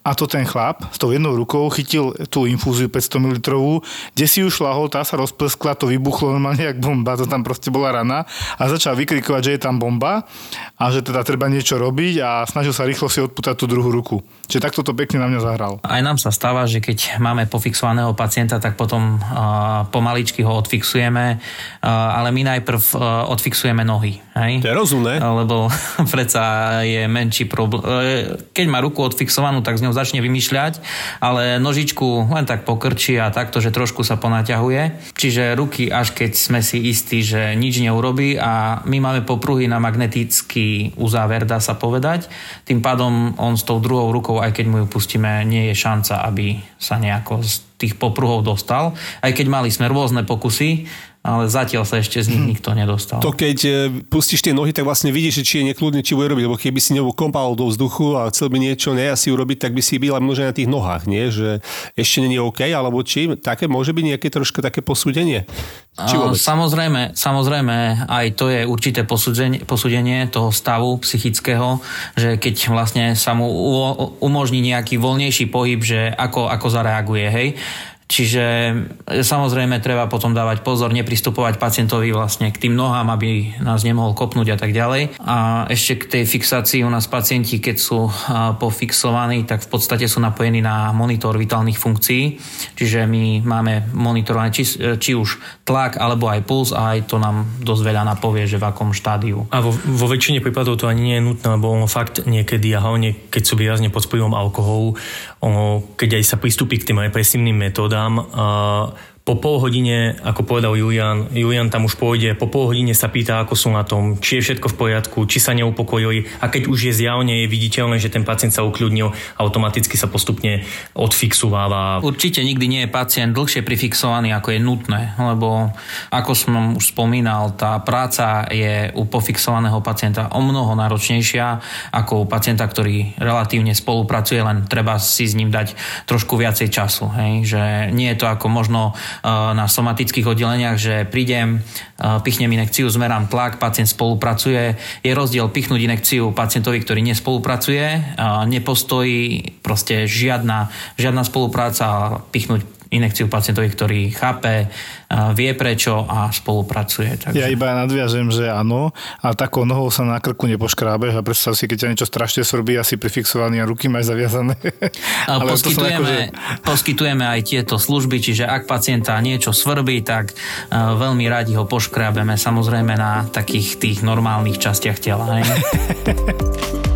a to ten chlap s tou jednou rukou chytil tú infúziu 500 ml, kde si ju šlahol, tá sa rozpleskla, to vybuchlo normálne jak bomba, to tam proste bola rana a začal vykrikovať, že je tam bomba a že teda treba niečo robiť a snažil sa rýchlo si odputať tú druhú ruku. Čiže takto to pekne na mňa zahral. Aj nám sa stáva, že keď máme pofixovaného pacienta, tak potom pomaličky ho odfixujeme, ale my najprv odfixujeme nohy. Hej? To je rozumné. Lebo predsa je menší problém. Keď má ruku odfixovanú, tak z ňou začne vymýšľať, ale nožičku len tak pokrčí a takto, že trošku sa ponaťahuje. Čiže ruky, až keď sme si istí, že nič neurobí a my máme popruhy na magnetický uzáver, dá sa povedať. Tým pádom on s tou druhou rukou, aj keď mu ju pustíme, nie je šanca, aby sa nejako tých popruhov dostal. Aj keď mali sme rôzne pokusy, ale zatiaľ sa ešte z nich Hm. nikto nedostal. To keď e, pustíš tie nohy, tak vlastne vidíš, že či je nekľudne, či bude robiť, lebo keby si ňou kompal do vzduchu a chcel by niečo nejasi urobiť, tak by si byla množe na tých nohách, nie? Že ešte není OK, alebo či také môže byť nejaké troška také posúdenie? Či vôbec? Samozrejme, samozrejme, aj to je určité posúdenie, posúdenie toho stavu psychického, že keď vlastne sa mu umožní nejaký voľnejší pohyb, že ako, ako zareaguje, hej. Čiže e, samozrejme treba potom dávať pozor, nepristupovať pacientovi vlastne k tým nohám, aby nás nemohol kopnúť a tak ďalej. A ešte k tej fixácii u nás pacienti, keď sú pofixovaní, tak v podstate sú napojení na monitor vitálnych funkcií. Čiže my máme monitorované či, či už tlak alebo aj puls a aj to nám dosť veľa napovie, že v akom štádiu. A vo, vo väčšine prípadov to ani nie je nutné, lebo ono fakt niekedy, a hlavne keď sú výrazne pod vplyvom alkoholu, ono, keď aj sa pristúpi k tým represívnym metódám, uh, po pol hodine, ako povedal Julian, Julian tam už pôjde, po pol hodine sa pýta, ako sú na tom, či je všetko v poriadku, či sa neupokojili a keď už je zjavne je viditeľné, že ten pacient sa ukľudnil, automaticky sa postupne odfixováva. Určite nikdy nie je pacient dlhšie prifixovaný, ako je nutné, lebo ako som už spomínal, tá práca je u pofixovaného pacienta o mnoho náročnejšia ako u pacienta, ktorý relatívne spolupracuje, len treba si s ním dať trošku viacej času. Hej? Že nie je to ako možno na somatických oddeleniach, že prídem, pichnem inekciu, zmerám tlak, pacient spolupracuje. Je rozdiel pichnúť inekciu pacientovi, ktorý nespolupracuje, nepostojí proste žiadna, žiadna spolupráca pichnúť inekciu pacientovi, ktorý chápe, vie prečo a spolupracuje. Takže... Ja iba nadviažem, že áno, a takou nohou sa na krku nepoškrábeš a predstav si, keď ťa niečo strašne svrbí, asi prifixovaný a ruky máš zaviazané. Ale poskytujeme, akože- poskytujeme aj tieto služby, čiže ak pacienta niečo svrbí, tak uh, veľmi radi ho poškrábeme samozrejme na takých tých normálnych častiach tela.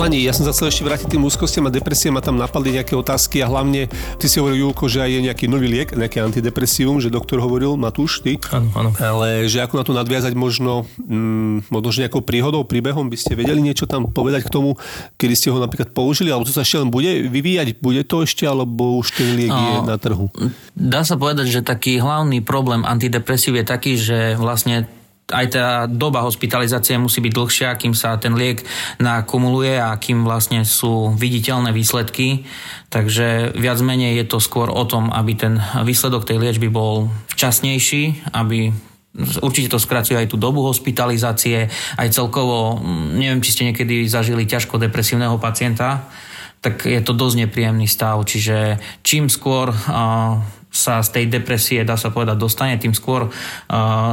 Chalani, ja som sa chcel ešte vrátiť tým úzkostiam a depresiám a tam napadli nejaké otázky a hlavne ty si hovoril, Julko, že aj je nejaký nový liek, nejaké antidepresívum, že doktor hovoril, Matúš, ty? Áno, áno. Ale že ako na to nadviazať možno, mm, možno že nejakou príhodou, príbehom by ste vedeli niečo tam povedať k tomu, kedy ste ho napríklad použili, alebo to sa ešte len bude vyvíjať, bude to ešte, alebo už ten liek je na trhu? Dá sa povedať, že taký hlavný problém antidepresív je taký, že vlastne aj tá doba hospitalizácie musí byť dlhšia, kým sa ten liek nakumuluje a kým vlastne sú viditeľné výsledky. Takže viac menej je to skôr o tom, aby ten výsledok tej liečby bol včasnejší, aby Určite to skracuje aj tú dobu hospitalizácie, aj celkovo, mm, neviem, či ste niekedy zažili ťažko depresívneho pacienta, tak je to dosť nepríjemný stav. Čiže čím skôr uh, sa z tej depresie, dá sa povedať, dostane, tým skôr uh,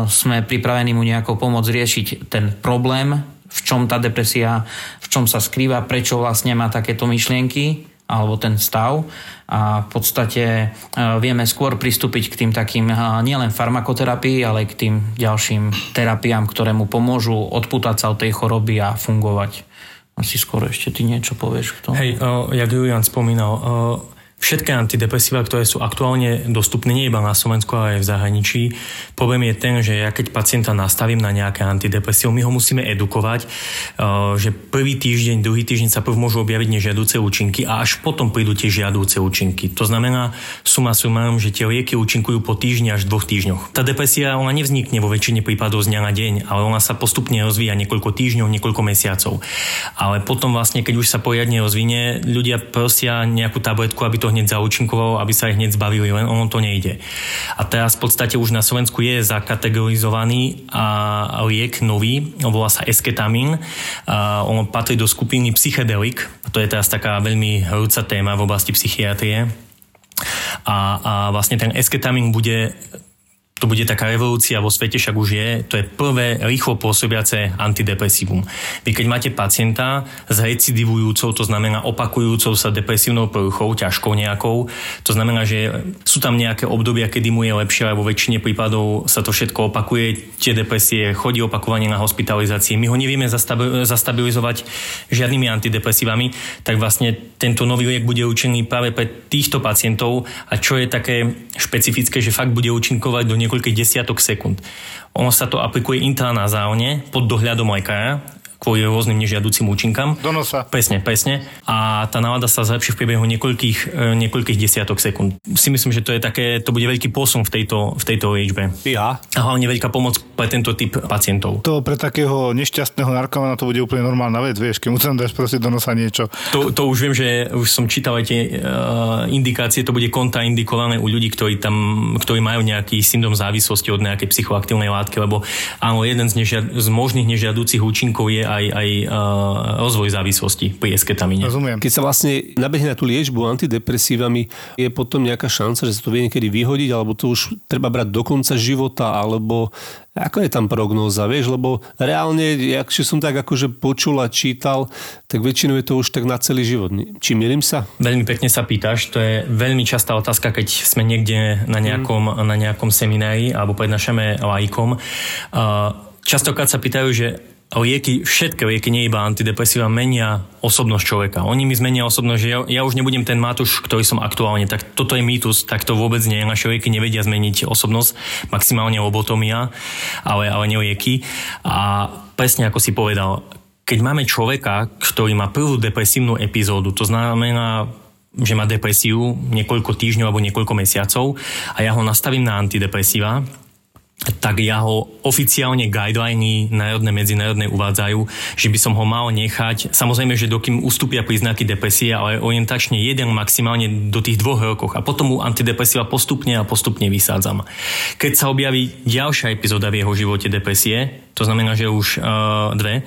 sme pripravení mu nejakou pomôcť riešiť ten problém, v čom tá depresia, v čom sa skrýva, prečo vlastne má takéto myšlienky alebo ten stav a v podstate uh, vieme skôr pristúpiť k tým takým uh, nielen farmakoterapii, ale aj k tým ďalším terapiám, ktoré mu pomôžu odputať sa od tej choroby a fungovať. Asi skoro ešte ty niečo povieš k tomu. Hej, uh, jak Julian spomínal, uh, všetky antidepresíva, ktoré sú aktuálne dostupné nie iba na Slovensku, ale aj v zahraničí. Problém je ten, že ja keď pacienta nastavím na nejaké antidepresívo, my ho musíme edukovať, eh, že prvý týždeň, druhý týždeň sa prv môžu objaviť nežiaduce účinky a až potom prídu tie žiadúce účinky. To znamená suma sumárum, že tie lieky účinkujú po týždni až dvoch týždňoch. Tá depresia ona nevznikne vo väčšine prípadov z dňa na deň, ale ona sa postupne rozvíja niekoľko týždňov, niekoľko mesiacov. Ale potom vlastne, keď už sa poriadne rozvinie, ľudia prosia nejakú tabletku, aby to to hneď zaúčinkovalo, aby sa ich hneď zbavili, len ono to nejde. A teraz v podstate už na Slovensku je zakategorizovaný a liek nový, volá sa esketamín. A on patrí do skupiny psychedelik. To je teraz taká veľmi hrúca téma v oblasti psychiatrie. A, a vlastne ten esketamín bude to bude taká revolúcia vo svete, však už je, to je prvé rýchlo pôsobiace antidepresívum. Vy keď máte pacienta s recidivujúcou, to znamená opakujúcou sa depresívnou poruchou, ťažkou nejakou, to znamená, že sú tam nejaké obdobia, kedy mu je lepšie, ale vo väčšine prípadov sa to všetko opakuje, tie depresie, chodí opakovanie na hospitalizácie, my ho nevieme zastabilizovať žiadnymi antidepresívami, tak vlastne tento nový liek bude účinný práve pre týchto pacientov a čo je také špecifické, že fakt bude účinkovať do niekoľkých desiatok sekúnd. Ono sa to aplikuje intranazálne pod dohľadom lekára kvôli rôznym nežiaducim účinkám. Do nosa. Presne, presne. A tá nálada sa zlepší v priebehu niekoľkých, e, niekoľkých desiatok sekúnd. Si myslím, že to je také, to bude veľký posun v tejto, v tejto liečbe. Ja. A hlavne veľká pomoc pre tento typ pacientov. To pre takého nešťastného narkomana to bude úplne normálna vec, vieš, keď mu tam dáš proste do nosa niečo. To, to už viem, že už som čítal aj tie uh, indikácie, to bude kontraindikované u ľudí, ktorí tam, ktorí majú nejaký syndrom závislosti od nejakej psychoaktívnej látky, lebo áno, jeden z, nežia, z možných nežiadúcich účinkov je aj, aj uh, rozvoj závislosti pri esketamine. Rozumiem. Keď sa vlastne nabehne na tú liečbu antidepresívami, je potom nejaká šanca, že sa to vie niekedy vyhodiť, alebo to už treba brať do konca života, alebo ako je tam prognóza, vieš, lebo reálne, akže som tak akože počul a čítal, tak väčšinou je to už tak na celý život. Či milím sa? Veľmi pekne sa pýtaš, to je veľmi častá otázka, keď sme niekde na nejakom, mm. na nejakom seminári alebo prednášame lajkom. Častokrát sa pýtajú, že lieky, všetky lieky, nie iba antidepresíva, menia osobnosť človeka. Oni mi zmenia osobnosť, že ja, ja už nebudem ten Matúš, ktorý som aktuálne. Tak toto je mýtus, tak to vôbec nie. Naše lieky nevedia zmeniť osobnosť, maximálne lobotomia, ale, ale nie lieky. A presne ako si povedal, keď máme človeka, ktorý má prvú depresívnu epizódu, to znamená že má depresiu niekoľko týždňov alebo niekoľko mesiacov a ja ho nastavím na antidepresíva, tak ja ho oficiálne guideliny národné, medzinárodné uvádzajú, že by som ho mal nechať, samozrejme, že dokým ustúpia príznaky depresie, ale orientačne jeden maximálne do tých dvoch rokov a potom mu antidepresíva postupne a postupne vysádzam. Keď sa objaví ďalšia epizóda v jeho živote depresie, to znamená, že už uh, dve,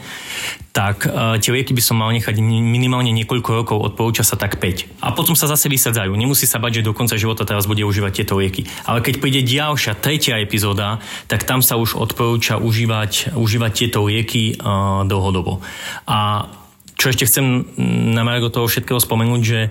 tak uh, tie lieky by som mal nechať minimálne niekoľko rokov, odporúča sa tak 5. A potom sa zase vysadzajú. Nemusí sa bať, že do konca života teraz bude užívať tieto lieky. Ale keď príde ďalšia, tretia epizóda, tak tam sa už odporúča užívať, užívať tieto lieky dlhodobo. A čo ešte chcem na margo toho všetkého spomenúť, že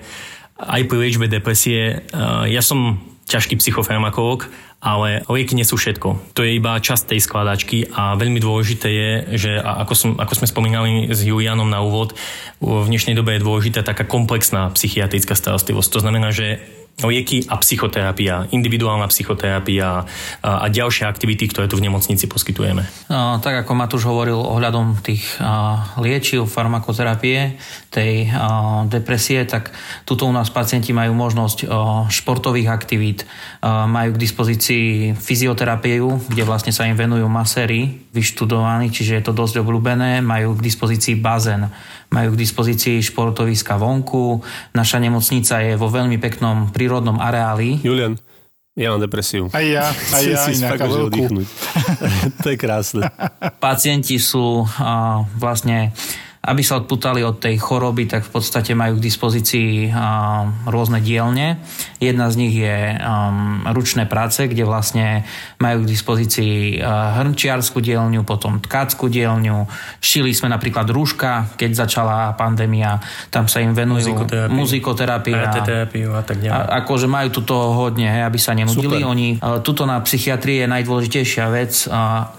aj pri liečbe depresie, ja som ťažký psychofarmakolog ale lieky nie sú všetko. To je iba časť tej skladačky a veľmi dôležité je, že ako, som, ako sme spomínali s Julianom na úvod, v dnešnej dobe je dôležitá taká komplexná psychiatrická starostlivosť. To znamená, že lieky a psychoterapia, individuálna psychoterapia a, a ďalšie aktivity, ktoré tu v nemocnici poskytujeme. No, tak ako Matúš hovoril ohľadom tých a, liečiv, farmakoterapie, tej a, depresie, tak tuto u nás pacienti majú možnosť a, športových aktivít, a, majú k dispozícii fyzioterapiu, kde vlastne sa im venujú maséry vyštudovaní, čiže je to dosť obľúbené, majú k dispozícii bazén majú k dispozícii športoviska vonku. Naša nemocnica je vo veľmi peknom prírodnom areáli. Julian, ja mám depresiu. Aj ja, aj ja, si inak to je krásne. Pacienti sú uh, vlastne aby sa odputali od tej choroby, tak v podstate majú k dispozícii rôzne dielne. Jedna z nich je um, ručné práce, kde vlastne majú k dispozícii hrnčiarskú dielňu, potom tkácku dielňu. Šili sme napríklad rúška, keď začala pandémia, tam sa im venujú muzikoterapia, terapiu a tak ďalej. A, akože majú tuto hodne, hej, aby sa nenudili. Super. Oni, tuto na psychiatrii je najdôležitejšia vec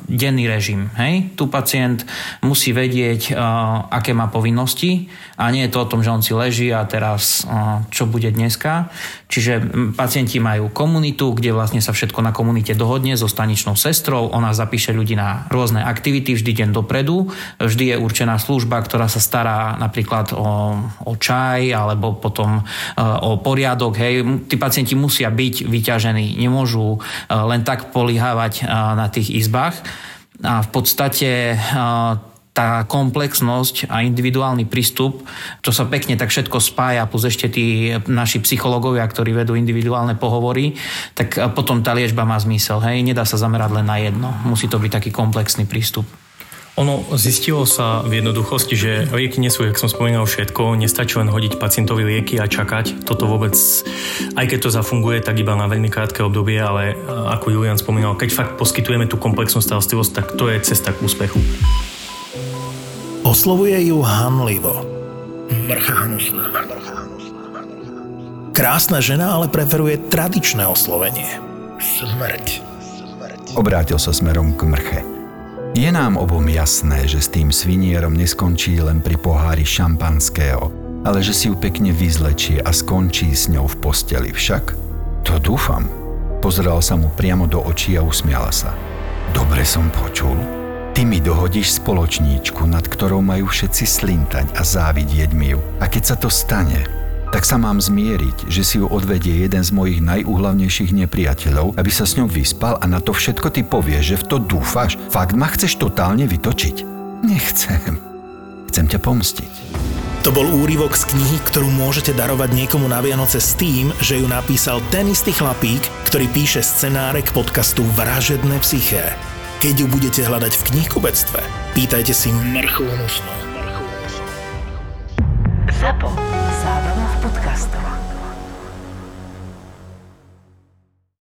denný režim. Hej? Tu pacient musí vedieť aké má povinnosti a nie je to o tom, že on si leží a teraz čo bude dneska. Čiže pacienti majú komunitu, kde vlastne sa všetko na komunite dohodne so staničnou sestrou, ona zapíše ľudí na rôzne aktivity vždy deň dopredu, vždy je určená služba, ktorá sa stará napríklad o, o čaj alebo potom o poriadok. Hej. Tí pacienti musia byť vyťažení, nemôžu len tak polihávať na tých izbách. A v podstate tá komplexnosť a individuálny prístup, čo sa pekne tak všetko spája, plus ešte tí naši psychológovia, ktorí vedú individuálne pohovory, tak potom tá liečba má zmysel. Hej? Nedá sa zamerať len na jedno. Musí to byť taký komplexný prístup. Ono zistilo sa v jednoduchosti, že lieky nie sú, jak som spomínal, všetko. Nestačí len hodiť pacientovi lieky a čakať. Toto vôbec, aj keď to zafunguje, tak iba na veľmi krátke obdobie, ale ako Julian spomínal, keď fakt poskytujeme tú komplexnú starostlivosť, tak to je cesta k úspechu. Oslovuje ju hanlivo. Krásna žena ale preferuje tradičné oslovenie. Smrť. Obrátil sa smerom k mrche. Je nám obom jasné, že s tým svinierom neskončí len pri pohári šampanského, ale že si ju pekne vyzlečie a skončí s ňou v posteli však? To dúfam. Pozeral sa mu priamo do očí a usmiala sa. Dobre som počul. Ty mi dohodíš spoločníčku, nad ktorou majú všetci slintať a závidieť mi ju. A keď sa to stane, tak sa mám zmieriť, že si ju odvedie jeden z mojich najúhlavnejších nepriateľov, aby sa s ňou vyspal a na to všetko ty povieš, že v to dúfaš? Fakt ma chceš totálne vytočiť? Nechcem. Chcem ťa pomstiť. To bol úryvok z knihy, ktorú môžete darovať niekomu na Vianoce s tým, že ju napísal ten istý chlapík, ktorý píše scenáre k podcastu Vražedné psyché. Keď ju budete hľadať v knihkubectve, pýtajte si mrchu Zapo. Zábrná v podcastovách.